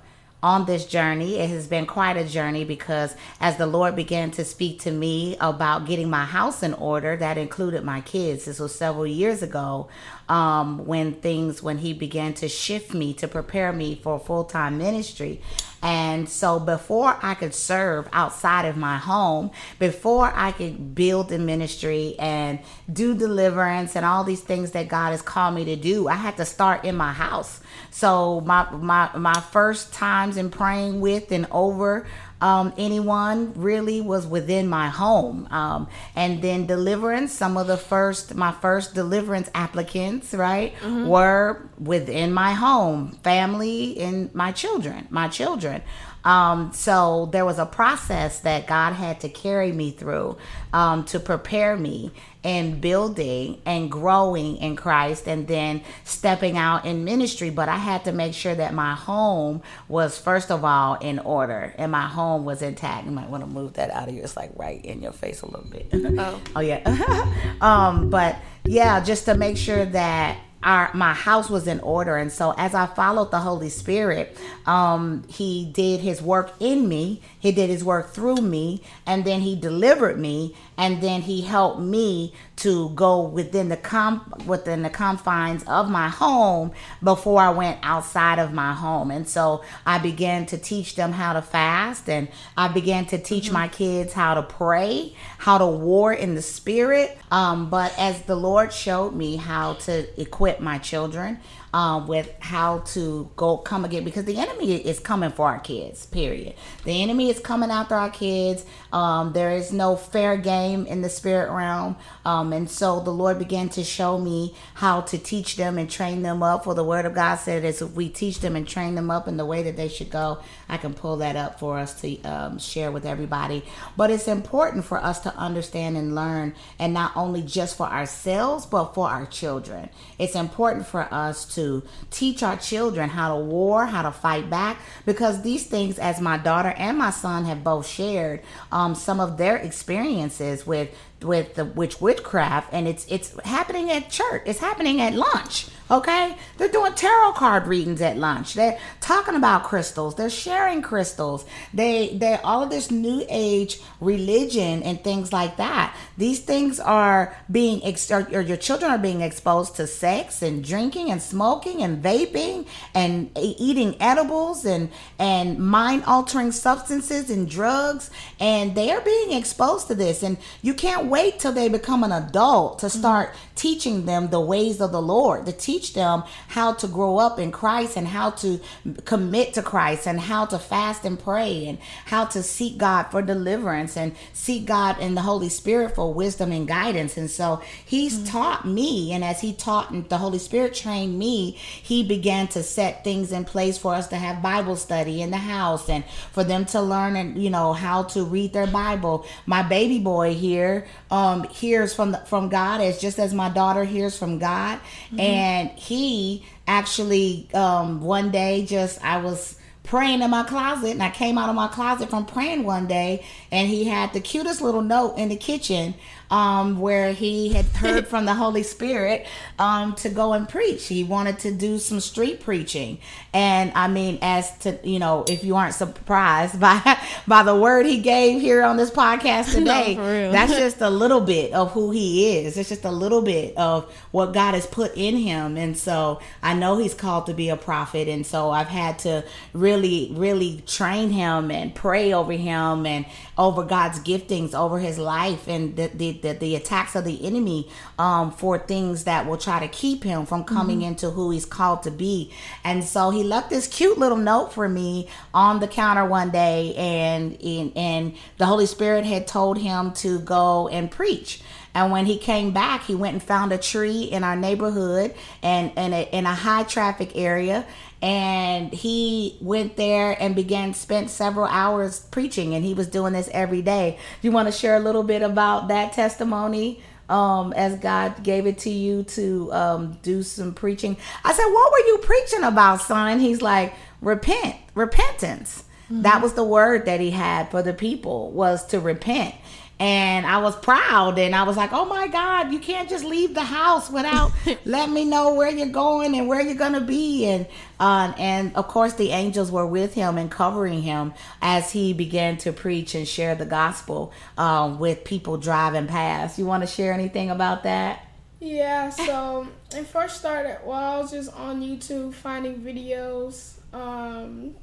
on this journey. It has been quite a journey because as the Lord began to speak to me about getting my house in order, that included my kids. This was several years ago um, when things, when He began to shift me to prepare me for full time ministry. And so before I could serve outside of my home, before I could build the ministry and do deliverance and all these things that God has called me to do, I had to start in my house. So my my my first times in praying with and over um, anyone really was within my home. Um, and then deliverance, some of the first, my first deliverance applicants, right, were within my home, family, and my children, my children. Um, so there was a process that God had to carry me through um, to prepare me in building and growing in Christ and then stepping out in ministry. But I had to make sure that my home was, first of all, in order and my home was intact. You might want to move that out of here. It's like right in your face a little bit. Oh. oh, yeah. um, but yeah, just to make sure that our my house was in order. And so as i followed the holy spirit um he did his work in me. He did his work through me. And then he delivered me and then he helped me to go within the com within the confines of my home before i went outside of my home. And so i began to teach them how to fast and i began to teach my kids how to pray how to war in the spirit. Um but as the lord showed me how to equip my children um, with how to go come again because the enemy is coming for our kids. Period. The enemy is coming after our kids. Um, there is no fair game in the spirit realm, um, and so the Lord began to show me how to teach them and train them up. For the Word of God said, "As if we teach them and train them up in the way that they should go." I can pull that up for us to um, share with everybody. But it's important for us to understand and learn, and not only just for ourselves, but for our children. It's important for us to teach our children how to war, how to fight back, because these things, as my daughter and my son have both shared, um, some of their experiences with with the witch witchcraft, and it's it's happening at church. It's happening at lunch. Okay, they're doing tarot card readings at lunch. They're talking about crystals. They're sharing crystals. They they all of this new age religion and things like that. These things are being ex- or your children are being exposed to sex and drinking and smoking and vaping and eating edibles and and mind altering substances and drugs and they are being exposed to this and you can't wait till they become an adult to mm-hmm. start teaching them the ways of the Lord to teach them how to grow up in Christ and how to commit to Christ and how to fast and pray and how to seek God for deliverance and seek God and the Holy Spirit for wisdom and guidance. And so he's mm-hmm. taught me and as he taught and the Holy Spirit trained me he began to set things in place for us to have Bible study in the house and for them to learn and you know how to read their Bible. My baby boy here um hears from the, from God as just as my daughter hears from God. And he actually um one day just I was praying in my closet and I came out of my closet from praying one day and he had the cutest little note in the kitchen um, where he had heard from the Holy Spirit um, to go and preach. He wanted to do some street preaching. And I mean, as to, you know, if you aren't surprised by, by the word he gave here on this podcast today, real. that's just a little bit of who he is. It's just a little bit of what God has put in him. And so I know he's called to be a prophet. And so I've had to really, really train him and pray over him and over God's giftings over his life and the, the, the, the attacks of the enemy um, for things that will try to keep him from coming into who he's called to be. And so he left this cute little note for me on the counter one day and, and, and the Holy Spirit had told him to go and preach. And when he came back, he went and found a tree in our neighborhood and in a, in a high traffic area. And he went there and began spent several hours preaching. And he was doing this every day. Do you want to share a little bit about that testimony? um, as God gave it to you to um, do some preaching. I said, What were you preaching about, son? He's like, Repent, repentance. Mm-hmm. That was the word that he had for the people was to repent and I was proud and I was like, "Oh my God, you can't just leave the house without let me know where you're going and where you're gonna be." And uh, and of course, the angels were with him and covering him as he began to preach and share the gospel um, with people driving past. You want to share anything about that? Yeah. So it first started while I was just on YouTube finding videos, um,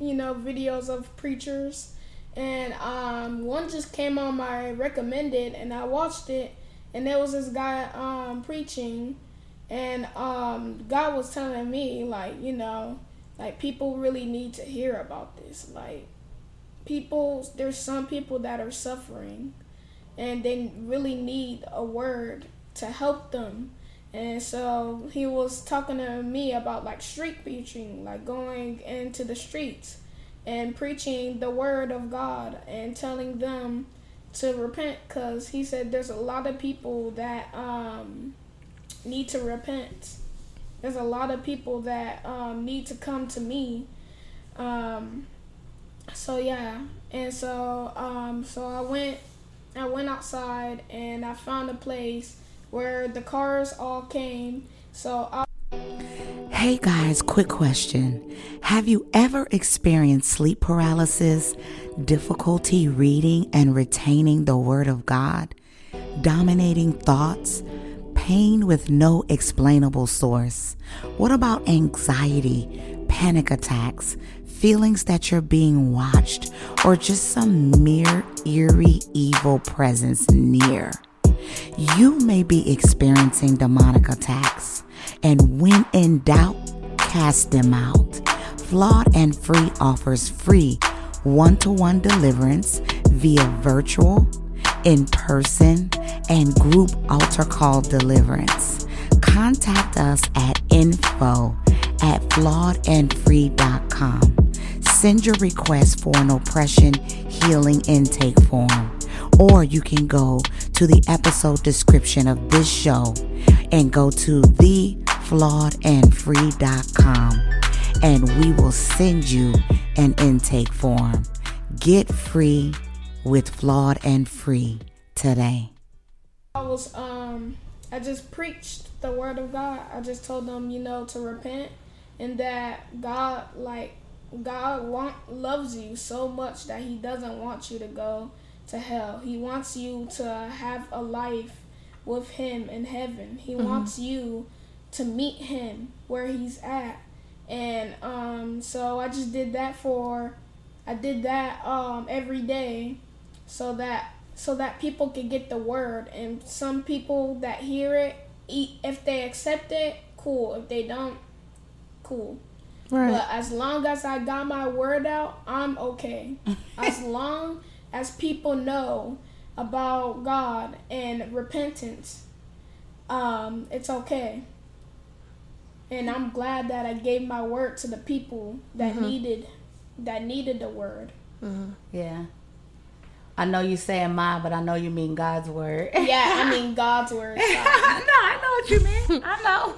you know, videos of preachers and um, one just came on my recommended, and I watched it, and there was this guy um, preaching, and um, God was telling me like you know like people really need to hear about this. Like people there's some people that are suffering and they really need a word to help them. And so he was talking to me about like street preaching like going into the streets and preaching the word of God and telling them to repent because he said there's a lot of people that um, need to repent. There's a lot of people that um, need to come to me. Um, so yeah, and so um, so I went I went outside and I found a place where the cars all came. So I Hey guys, quick question. Have you ever experienced sleep paralysis, difficulty reading and retaining the Word of God, dominating thoughts, pain with no explainable source? What about anxiety, panic attacks, feelings that you're being watched, or just some mere eerie evil presence near? You may be experiencing demonic attacks and when in doubt, cast them out. Flawed and Free offers free one to one deliverance via virtual, in person, and group altar call deliverance. Contact us at info at flawedandfree.com. Send your request for an oppression healing intake form. Or you can go to the episode description of this show and go to the flawedandfree.com and we will send you an intake form. Get free with Flawed and Free today. I was um I just preached the word of God. I just told them, you know, to repent and that God like God want loves you so much that he doesn't want you to go to hell. He wants you to have a life with him in heaven. He mm-hmm. wants you to meet him where he's at. And um, so I just did that for, I did that um, every day, so that so that people could get the word. And some people that hear it, eat if they accept it, cool. If they don't, cool. Right. But as long as I got my word out, I'm okay. as long as people know about God and repentance, um, it's okay and I'm glad that I gave my word to the people that mm-hmm. needed that needed the word. Mm-hmm. Yeah. I know you saying mine, but I know you mean God's word. Yeah, I mean God's word. no, I know what you mean. I know,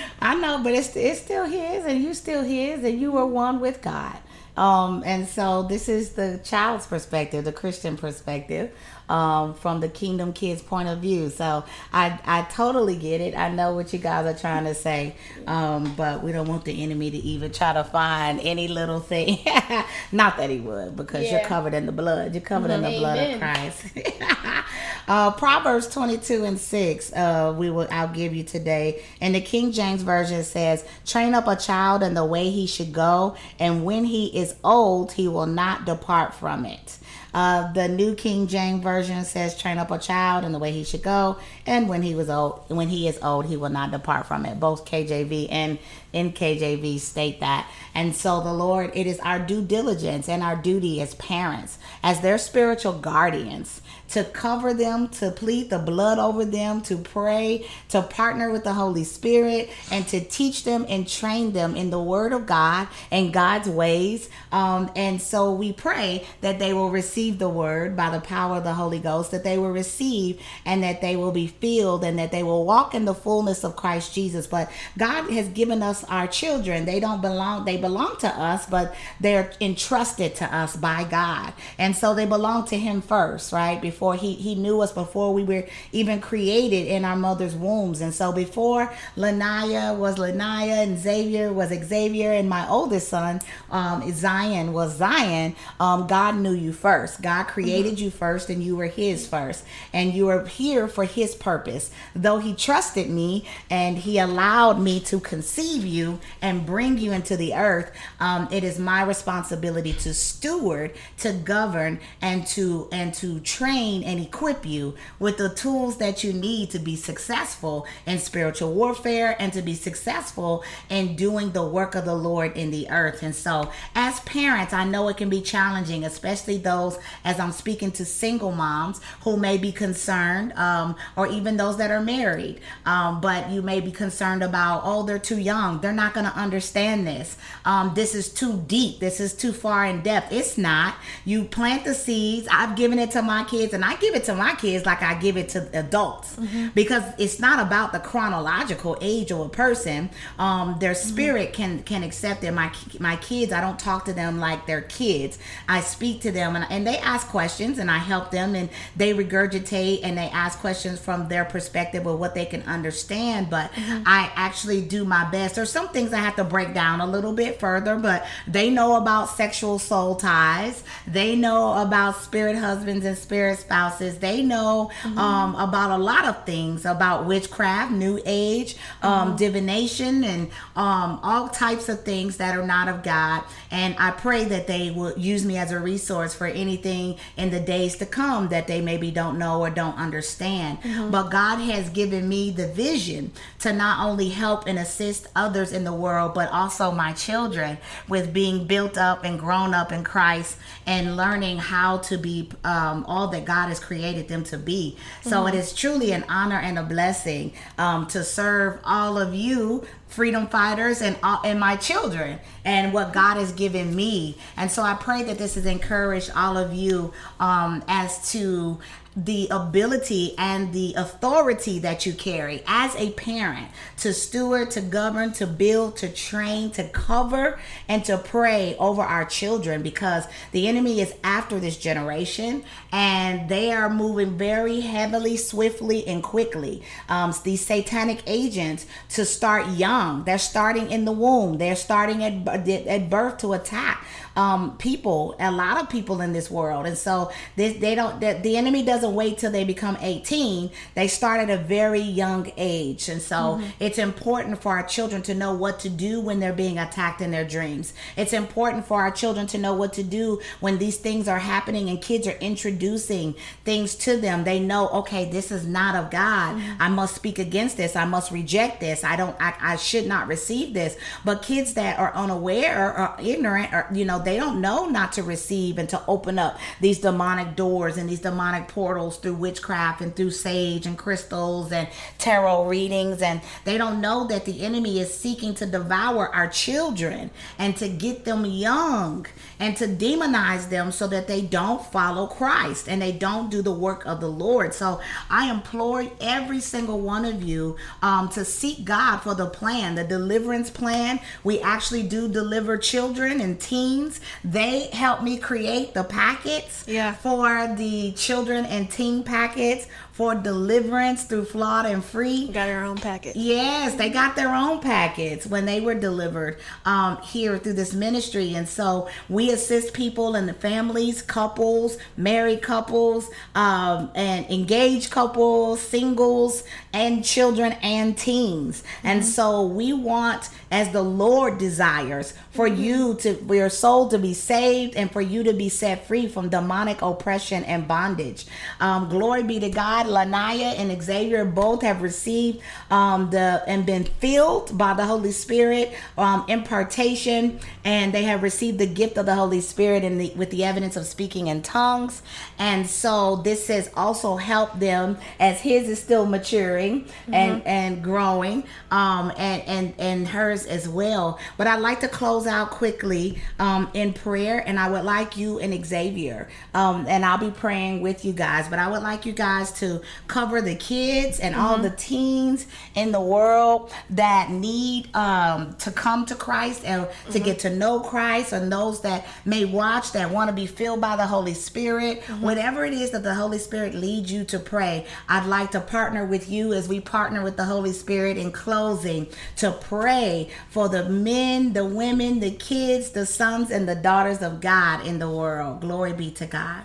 I know, but it's it's still His, and you still His, and you are one with God. Um, and so this is the child's perspective, the Christian perspective um, from the Kingdom Kids point of view. So I, I totally get it. I know what you guys are trying to say, um, but we don't want the enemy to even try to find any little thing. Not that he would, because yeah. you're covered in the blood. You're covered mm-hmm. in the Amen. blood of Christ. uh, Proverbs 22 and 6, uh, we will, I'll give you today. And the King James Version says, Train up a child in the way he should go, and when he is old, he will not depart from it. Uh, the New King James Version says, "Train up a child in the way he should go, and when he was old, when he is old, he will not depart from it." Both KJV and NKJV state that. And so the Lord, it is our due diligence and our duty as parents, as their spiritual guardians, to cover them, to plead the blood over them, to pray, to partner with the Holy Spirit, and to teach them and train them in the Word of God and God's ways. Um, and so we pray that they will receive the word by the power of the Holy Ghost, that they will receive and that they will be filled and that they will walk in the fullness of Christ Jesus. But God has given us our children. They don't belong, they belong to us, but they're entrusted to us by God. And so they belong to Him first, right? Before He, he knew us, before we were even created in our mother's wombs. And so before Lanaya was Lanaya and Xavier was Xavier, and my oldest son, um, Zion, was Zion, um, God knew you first. God created mm-hmm. you first, and you were His first. And you were here for His purpose. Though He trusted me and He allowed me to conceive you and bring you into the earth, um, it is my responsibility to steward, to govern, and to and to train and equip you with the tools that you need to be successful in spiritual warfare and to be successful in doing the work of the Lord in the earth. And so, as parents, I know it can be challenging, especially those as I'm speaking to single moms who may be concerned, um, or even those that are married. Um, but you may be concerned about, oh, they're too young. They're not going to understand this. Um, this is too deep. This is too far in depth. It's not. You plant the seeds. I've given it to my kids, and I give it to my kids like I give it to adults mm-hmm. because it's not about the chronological age of a person. Um, their mm-hmm. spirit mm-hmm. can can accept it. My my kids, I don't talk to them like they're kids. I speak to them, and, and they ask questions, and I help them, and they regurgitate and they ask questions from their perspective of what they can understand. But mm-hmm. I actually do my best. There's some things I have to break down a little bit further, but they know about sexual soul ties. They know about spirit husbands and spirit spouses. They know mm-hmm. um, about a lot of things about witchcraft, new age, um, mm-hmm. divination, and um, all types of things that are not of God. And I pray that they will use me as a resource for anything in the days to come that they maybe don't know or don't understand. Mm-hmm. But God has given me the vision to not only help and assist others in the world, but also my children with being built up and grown up in Christ and learning how to be um, all that God has created them to be. So mm-hmm. it is truly an honor and a blessing um, to serve all of you freedom fighters and uh, and my children and what God has given me. And so I pray that this has encouraged all of you um, as to the ability and the authority that you carry as a parent to steward, to govern, to build, to train, to cover, and to pray over our children because the enemy is after this generation and they are moving very heavily, swiftly, and quickly. Um, these satanic agents to start young, they're starting in the womb, they're starting at, at birth to attack um, people, a lot of people in this world. And so this, they don't, the, the enemy doesn't wait till they become 18. They start at a very young age. And so mm-hmm. it's important for our children to know what to do when they're being attacked in their dreams. It's important for our children to know what to do when these things are happening and kids are introducing things to them. They know, okay, this is not of God. Mm-hmm. I must speak against this. I must reject this. I don't, I, I should not receive this. But kids that are unaware or ignorant or, you know, they don't know not to receive and to open up these demonic doors and these demonic portals through witchcraft and through sage and crystals and tarot readings. And they don't know that the enemy is seeking to devour our children and to get them young and to demonize them so that they don't follow Christ and they don't do the work of the Lord. So I implore every single one of you um, to seek God for the plan, the deliverance plan. We actually do deliver children and teens they helped me create the packets yeah. for the children and teen packets for deliverance through flawed and free. Got their own packet. Yes, they got their own packets when they were delivered um, here through this ministry. And so we assist people and the families, couples, married couples, um, and engaged couples, singles, and children and teens. Mm-hmm. And so we want, as the Lord desires, for mm-hmm. you to, for your soul to be saved and for you to be set free from demonic oppression and bondage. Um, glory be to God Lanaya and Xavier both have received um, the and been filled by the Holy Spirit, um, impartation, and they have received the gift of the Holy Spirit and the with the evidence of speaking in tongues. And so this has also helped them as his is still maturing and and growing, um, and and and hers as well. But I'd like to close out quickly um, in prayer, and I would like you and Xavier, um, and I'll be praying with you guys. But I would like you guys to cover the kids and all the teens in the world that need um, to come to Christ and to get to know Christ, and those that may watch that want to be filled by the Holy Spirit. Whatever it is that the Holy Spirit leads you to pray, I'd like to partner with you as we partner with the Holy Spirit in closing to pray for the men, the women, the kids, the sons, and the daughters of God in the world. Glory be to God.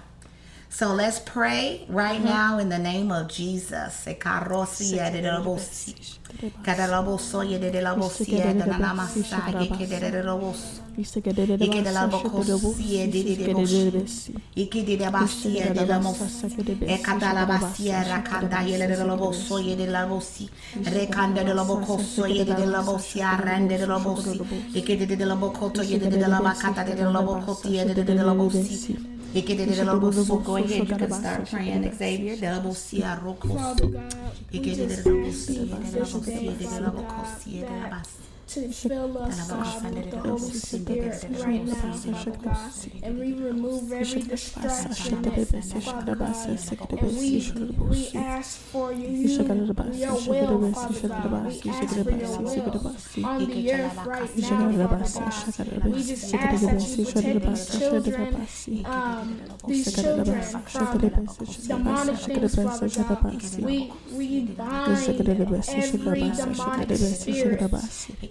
So let's pray right now in the name of Jesus. Go ahead, you can start praying, Xavier. Father God, we just ask you this day, Father God, to fill us, God, with the Holy Spirit right now, Father God. And we remove every distraction, Father God. And we, we ask for you, your will, Father God. We ask for your will on the earth right now, Father God. We just ask that you protect these children, um, these children from demonic things, Father God. We, we bind every demonic spirit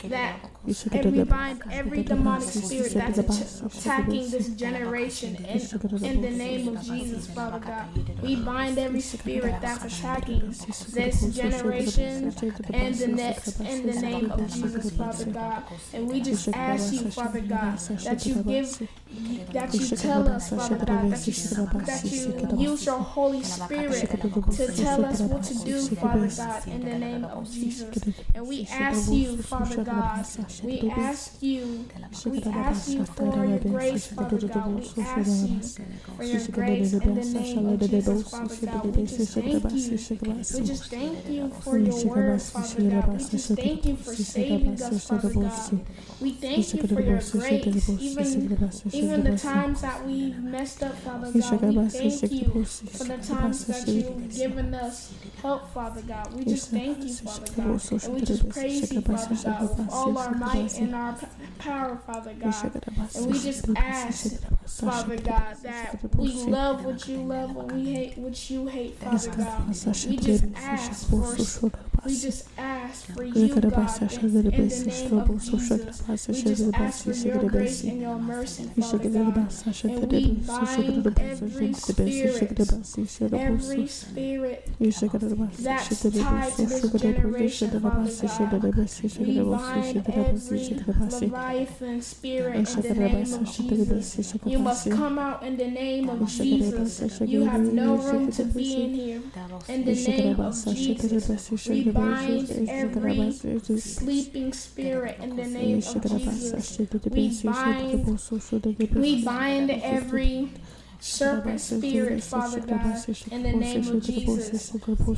that and we bind every demonic spirit that's att- attacking this generation in, in the name of Jesus, Father God. We bind every spirit that's attacking this generation and the next in the name of Jesus, Father God. And we just ask you, Father God, that you give that you tell us, Father God, that you, that you use your Holy Spirit to tell us what to do, Father God, in the name of Jesus. And we ask you, Father God, we ask you, we ask you for your grace, Father God. We ask you for your grace in the name of Jesus, Father God. We just thank you. We just thank you for your word, Father God. We just thank you for saving us, Father God. We thank you for your grace, even even the times that we've messed up, Father God. We thank you for the times that you've given us help, Father God. We just thank you, Father God, and we just praise you, Father God, with all our might and our power, Father God. And we just ask, Father God, that we love what you love and we hate what you hate, Father God. We just ask for we just ask for you, God, in the name of Jesus. We just ask for your grace and your mercy, Father God. And we bind every spirit, every spirit that's tied to this generation, Father God. We bind every Leviathan spirit in the name of Jesus. You must come out in the name of Jesus. You have no room to be in here. In the name of Jesus, we bind every sleeping spirit in the name of Jesus. We bind, we bind every serpent spirit, Father God, in the name of Jesus.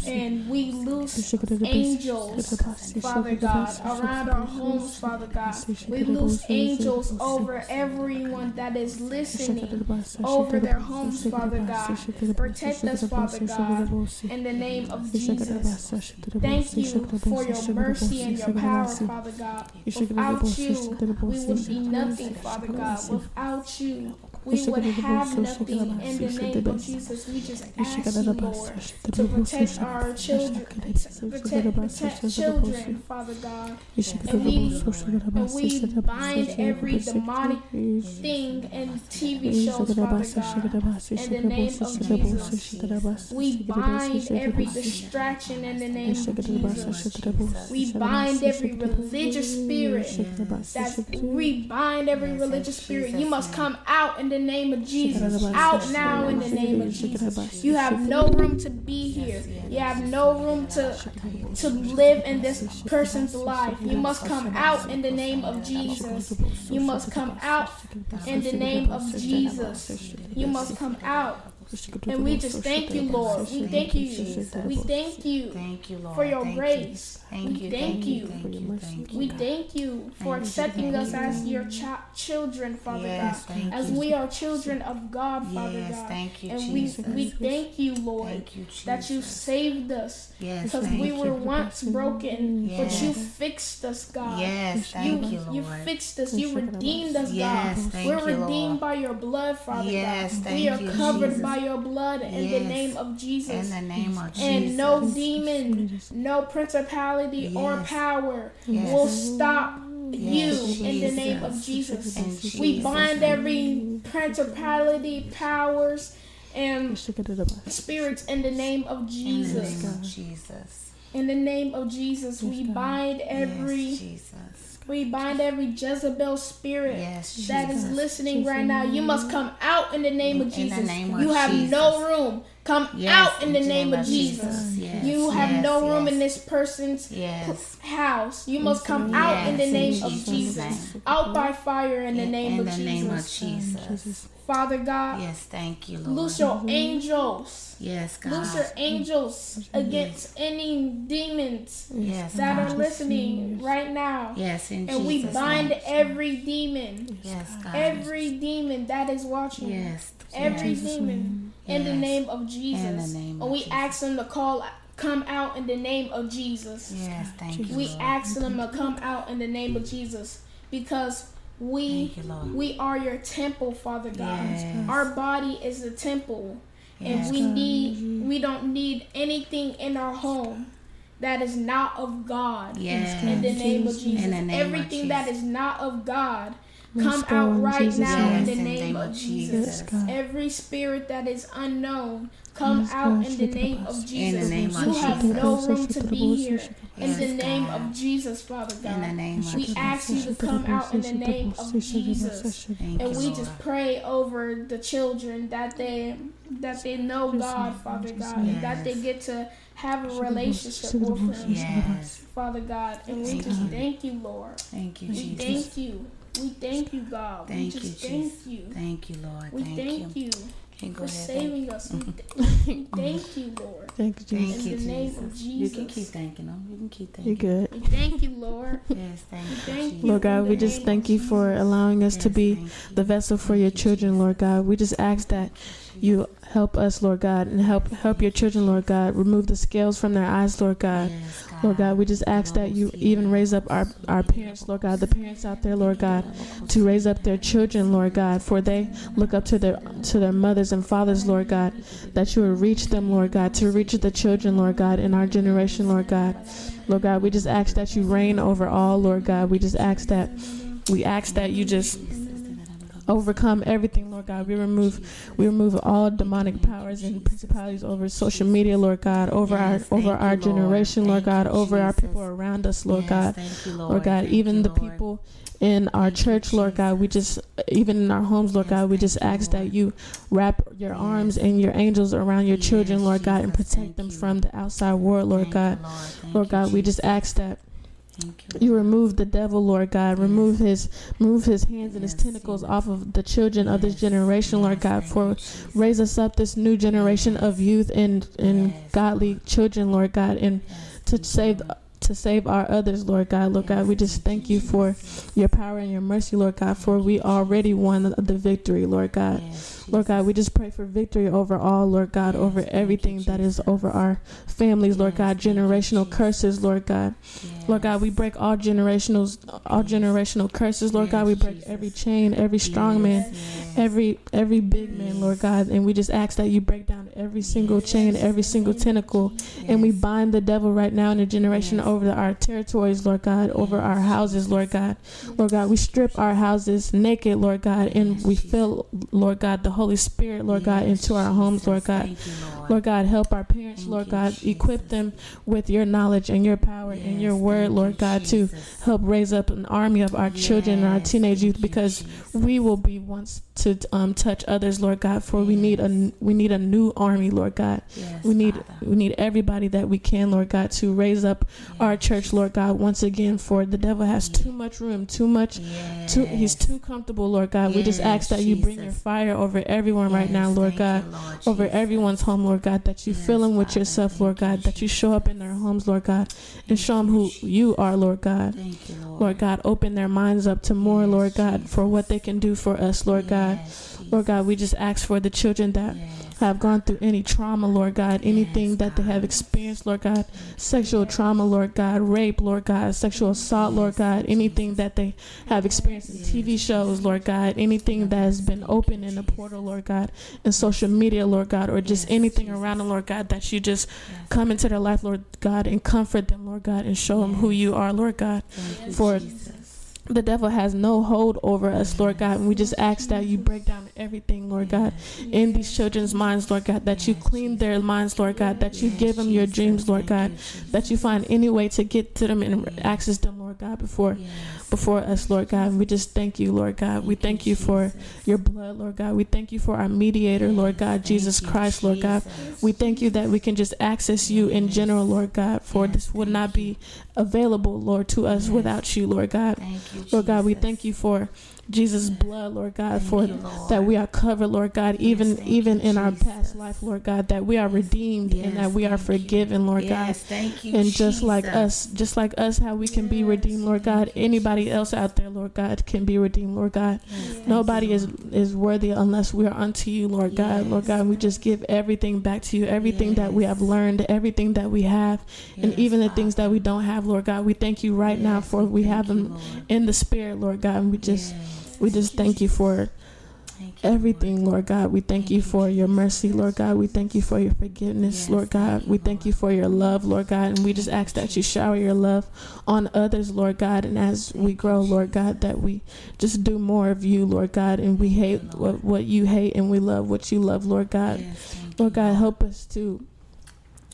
And we loose angels, Father God, around our homes, Father God. We loose angels over everyone that is listening, over their homes, Father God. Protect us, Father God, in the name of Jesus. Thank you for your mercy and your power, Father God. Without you, we would be nothing, Father God. Without you, we would have nothing in the name of Jesus. We just ask you, Lord, to protect our children, protect, protect children, Father God. And we, and we bind every demonic thing in TV shows, Father God, in the name of Jesus. We bind every distraction in the name of Jesus. We bind every religious spirit. That's, we bind every religious spirit. You must come out in the the name of Jesus. Out now in the name of Jesus. You have no room to be here. You have no room to to live in this person's life. You must come out in the name of Jesus. You must come out in the name of Jesus. You must come out and we just thank you, Lord. We thank you. We thank you. Thank you, Lord. For your grace. Thank We you. thank Thank you. you. Thank you. Thank you. We thank you for accepting us as your chi- children, Father Yes, God. As we are children of God, Father Yes, God. thank you, and Jesus. we we thank you, Lord, Thank you, Jesus. that you saved us. Yes, Because thank we you. were once broken, but you fixed us, God. Yes, You, thank you, you Lord. fixed us. You redeemed us, Yes, God. thank We're redeemed Lord. by your blood, Father Yes, God. thank we are you, covered Jesus. by your blood in the name of Jesus. In the name of Jesus. And no demon, no principality or power Yes. will stop Yes, you in the name of Jesus. Jesus. We bind every principality, powers, and spirits in the name of In the Jesus. name of Jesus. In the name of Jesus, we bind every Yes, Jesus. We bind every Jezebel spirit Yes, that is Jesus. listening right now. You must come out in the name of In Jesus. name of you have Jesus. no room. Come Yes, out in the name of Jesus. Yes, You have yes, no room in this person's house. You must come out in the name of Jesus' Jesus. Out by fire in the name in of the name of Jesus. Jesus. Father God, Yes, thank you, Lord. loose your mm-hmm. angels. Yes, God. Loose your angels mm-hmm. against any demons Yes, that are God. listening right now. Yes, in And we bind name. every demon, Yes, God. every demon that is watching. Yes. Every demon in the name of Jesus. Name and of we Jesus. ask them to call come out in the name of Jesus. Yes, thank you, We ask them to come out in the name of Jesus because we you, we are your temple, Father God. Yes. Our body is the temple. Yes. And we need we don't need anything in our home that is not of God. Yes. In the name of Jesus. Name Everything that Jesus. is not of God come go out right Jesus' now in the Yes, in the name name of of Jesus. Jesus. Every spirit that is unknown come Yes, out God. in the name of Jesus. In the of you have Jesus. no room to be here. In the name God. of Jesus, Father God. In the name of we Jesus. ask you to come out in the name of Jesus. And we just pray over the children that they that they know God, Father God, and that they get to have a relationship with Him, Father God. And we just thank you, Lord. Thank you, We Jesus. thank you. We thank you, God. we Thank you, just Jesus. thank you. Thank you, Lord. We Thank, thank you. you Okay, go for ahead. saving us. We mm. th- mm. thank mm. you, Lord. Thank you, Thank Jesus. In you, the name Jesus. of You can keep thanking him. You can keep thanking. You're thanking. good. We thank you, Lord. Yes, thank you. Thank Jesus. you. Lord God, we just thank you for allowing us to be the vessel for Thank your you, children, Lord God. We just ask that you help us, Lord God, and help help your children, Lord God. Remove the scales from their eyes, Lord God. Yes, God. Lord God, we just ask that you even raise up our, our parents, Lord God, the parents out there, Lord God, to raise up their children, Lord God, for they look up to their to their mothers and fathers, Lord God, that you will reach them, Lord God, to reach the children, Lord God, in our generation, Lord God. Lord God, we just ask that you reign over all, Lord God. We just ask that we ask that you just overcome everything, Lord God. We remove we remove all demonic powers and principalities over social media, Lord God, over Yes, our over our Lord. generation, Lord Thank God, you, over our people around us, Lord Yes, God. Thank you, Lord. Lord God, Thank even you, the Lord. people in our Thank church, Lord God, we just even in our homes, Lord Yes, God, we just ask Lord. that you wrap your arms and your angels around your children, Lord God, and protect them you. from the outside world, Lord God. Lord, Lord God, we just ask that you. you remove the devil, Lord God. Remove his remove his hands and his tentacles yes. off of the children of this Yes, generation, Lord God. For raise us up this new generation of youth and and Yes. godly children, Lord God, and Yes, to save. To save our others, Lord God. Lord God, we just thank you for your power and your mercy, Lord God. For we already won the, victory, Lord God. Lord God, we just pray for victory over all, Lord God, over everything that is over our families, Lord God, generational curses, Lord God. Lord God, we break all generational all generational curses, Lord God. We break every chain, every strong man. Every every big man, Lord God, and we just ask that you break down every single chain, every single tentacle, and we bind the devil right now in the generation over our territories, Lord God, over our houses, Lord God. Lord God, we strip our houses naked, Lord God, and we fill, Lord God, the Holy Spirit, Lord God, into our homes, Lord. God. Lord. God, help our parents, Thank Lord God, equip them with your knowledge and your power and your word, Lord God, to help raise up an army of our children and our teenage youth because Jesus. we will be ones to um, touch others, Lord God, for we need a we need a new army, Lord God. Yes, We need Father. we need everybody that we can, Lord God, to raise up our church, Lord God, once again. For the devil has too much room, too much, too he's too comfortable, Lord God. we just ask that you bring your fire over everyone right now, Lord God, you, Lord over Jesus. everyone's home, Lord God. That you fill Yes, them with yourself, Lord God. That you show up in their homes, Lord God, and show them who you are, Lord God. Thank you, Lord. Lord God, open their minds up to more, Yes, Lord God, for what they can do for us, Lord God. Yes, Lord God, we just ask for the children that Yes. Have gone through any trauma, Lord God, anything Yes, that they have experienced, Lord God, sexual trauma, Lord God, rape, Lord God, sexual assault, Lord God, anything that they have experienced in TV shows, Lord God, anything that has been open in the portal, Lord God, in social media, Lord God, or just anything around them, Lord God, that you just come into their life, Lord God, and comfort them, Lord God, and show them who you are, Lord God. For Jesus. The devil has no hold over us, Lord God. And we just ask that you break down everything, Lord God, in these children's minds, Lord God, that you clean their minds, Lord God, that you give them your dreams, Lord God, that you find any way to get to them and access them, Lord God, before before us, Lord God. And we just thank you, Lord God. We thank you for your blood, Lord God. We thank you for our mediator, Lord God, Jesus Christ, Lord God. We thank you that we can just access you in general, Lord God, for this would not be available, Lord, to us without you, Lord God. Thank you, Lord God, we thank you for Jesus' blood, Lord God, Thank for you, Lord. that we are covered, Lord God, even thank even you, in our past life, Lord God, that we are redeemed and that we are thank you. forgiven, Lord God. Yes, thank you, And just like us, just like us, how we can be redeemed, Lord God. Anybody else out there, Lord God, can be redeemed, Lord God. Nobody is is worthy unless we are unto you, Lord God. Lord God, we just give everything back to you, everything that we have learned, everything that we have, and even the things that we don't have, Lord God. We thank you right now for we have them in the spirit, Lord God. And we just Yes. We just thank you for everything, Lord God. We thank you for your mercy, Lord God. We thank you for your forgiveness, Lord God. We thank you for your love, Lord God. And we just ask that you shower your love on others, Lord God. And as we grow, Lord God, that we just do more of you, Lord God. And we hate what, you hate and we love what you love, Lord God. Lord God, help us to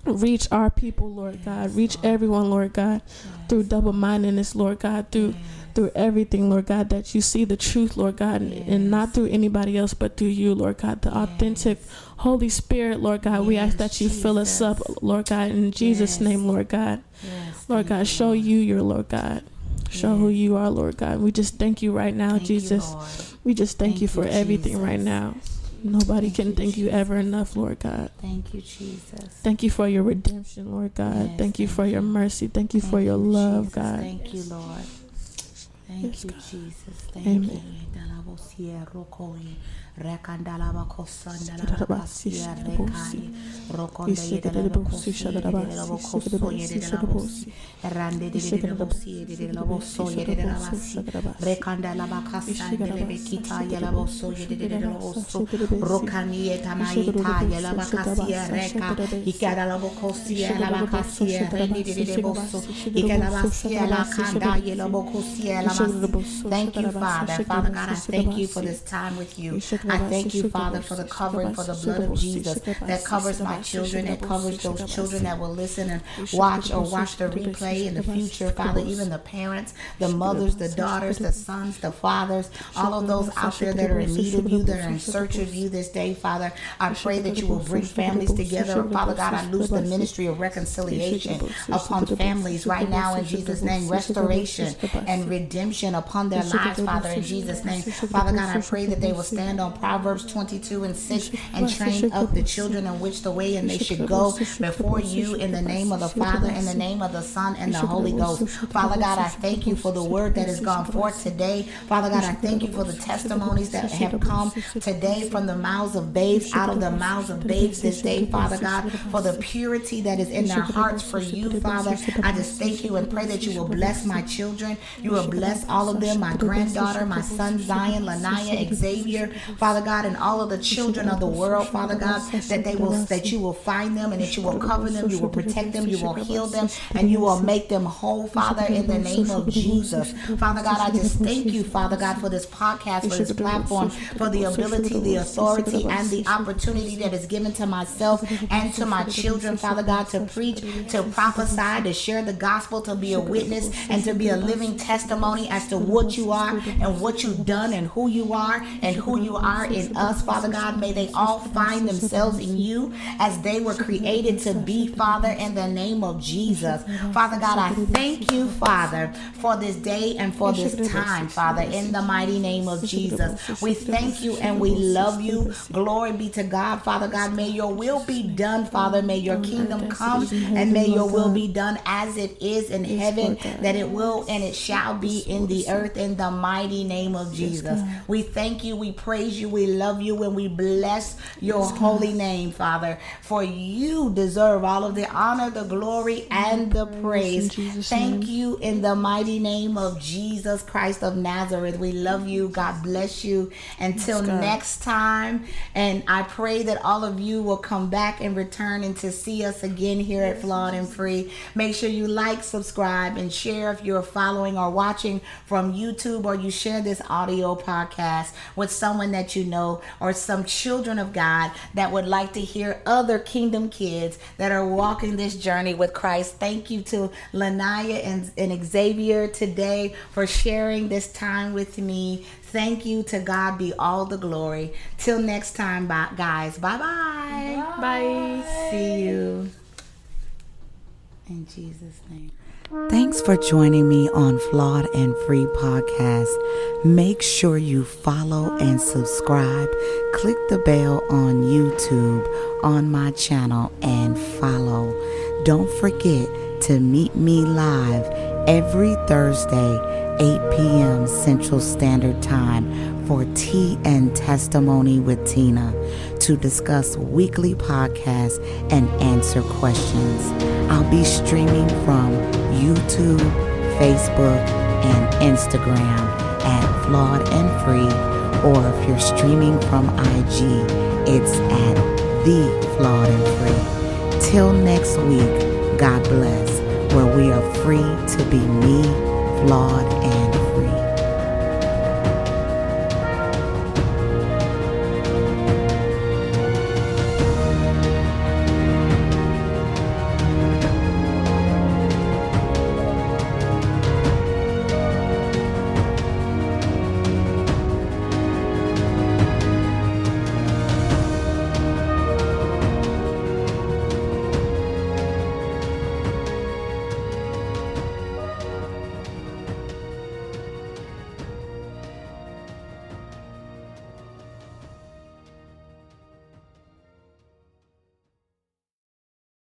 reach our people, Lord God. Reach everyone, Lord God, through double mindedness, Lord God, through through everything, Lord God, that you see the truth, Lord God, and, and not through anybody else, but through you, Lord God, the authentic Holy Spirit, Lord God. we ask that you fill us up, Lord God, in Jesus' Yes. name, Lord God. Yes, Lord God, you, show Lord. you your Lord God. Show who you are, Lord God. We just thank you right now, Thank Jesus. Lord. we just thank, Thank you for you, everything right now. Nobody Thank can you, thank you ever enough, Lord God. Thank you, Jesus. Thank you for your redemption, Lord God. Yes, thank you for your mercy. Thank you for your you, love, Jesus. God. Thank you, Lord. Thank Yes, you, God. Jesus. Thank Amen. you. Thank you, Father. Father God, I thank you for this time with you. I thank you, Father, for the covering, for the blood of Jesus that covers my children, that covers those children that will listen and watch or watch the replay in the future, Father, even the parents, the mothers, the daughters, the sons, the fathers, all of those out there that are in need of you, that are in search of you this day, Father. I pray that you will bring families together. Oh Father God, I loose the ministry of reconciliation upon families right now in Jesus' name, restoration and redemption upon their lives, Father, in Jesus' name. Father God, I pray that they will stand on Proverbs 22 and 6 and train up the children in which the way and they should go before you in the name of the Father, in the name of the Son, and the Holy Ghost. Father God, I thank you for the word that has gone forth today. Father God, I thank you for the testimonies that have come today from the mouths of babes, out of the mouths of babes this day, Father God, for the purity that is in their hearts for you, Father. I just thank you and pray that you will bless my children. You will bless all of them, my granddaughter, my son Zion, Lanaya, Xavier, Father God, and all of the children of the world, Father God, that they will that you will find them and that you will cover them, you will protect them, you will heal them, and you will make them whole, Father, in the name of Jesus. Father God, I just thank you, Father God, for this podcast, for this platform, for the ability, the authority, and the opportunity that is given to myself and to my children, Father God, to preach, to prophesy, to share the gospel, to be a witness, and to be a living testimony as to what you are and what you've done and who you are and who you are in us, Father God. May they all find themselves in you as they were created to be, Father, in the name of Jesus. Father God, I thank you, Father, for this day and for this time, Father, in the mighty name of Jesus. We thank you and we love you. Glory be to God, Father God. May your will be done, Father. May your kingdom come and may your will be done as it is in heaven, that it will and it shall be in the earth in the mighty name of Jesus. We thank you, we praise you, we love you, and we bless your holy name, Father. For you deserve all of the honor, the glory, and the praise. Thank you in the mighty name of Jesus Christ of Nazareth. We love you. God bless you. Until next time. And I pray that all of you will come back and return and to see us again here at Flawed and Free. Make sure you like, subscribe, and share if you're following or watching from YouTube or you share this audio podcast with someone that you know or some children of God that would like to hear other kingdom kids that are walking this journey with Christ. Thank you to Lanaya and, and Xavier today for sharing this time with me. Thank you to God be all the glory. Till next time, bye, guys. Bye-bye. Bye. See you. In Jesus' name. Thanks for joining me on Flawed and Free Podcast. Make sure you follow and subscribe. Click the bell on YouTube on my channel and follow. Don't forget to meet me live every Thursday, 8 p.m. Central Standard Time for Tea and Testimony with Tina to discuss weekly podcasts and answer questions. I'll be streaming from YouTube, Facebook, and Instagram at Flawed and Free, or if you're streaming from IG, it's at The Flawed and Free. Till next week, God bless, where we are free to be me, flawed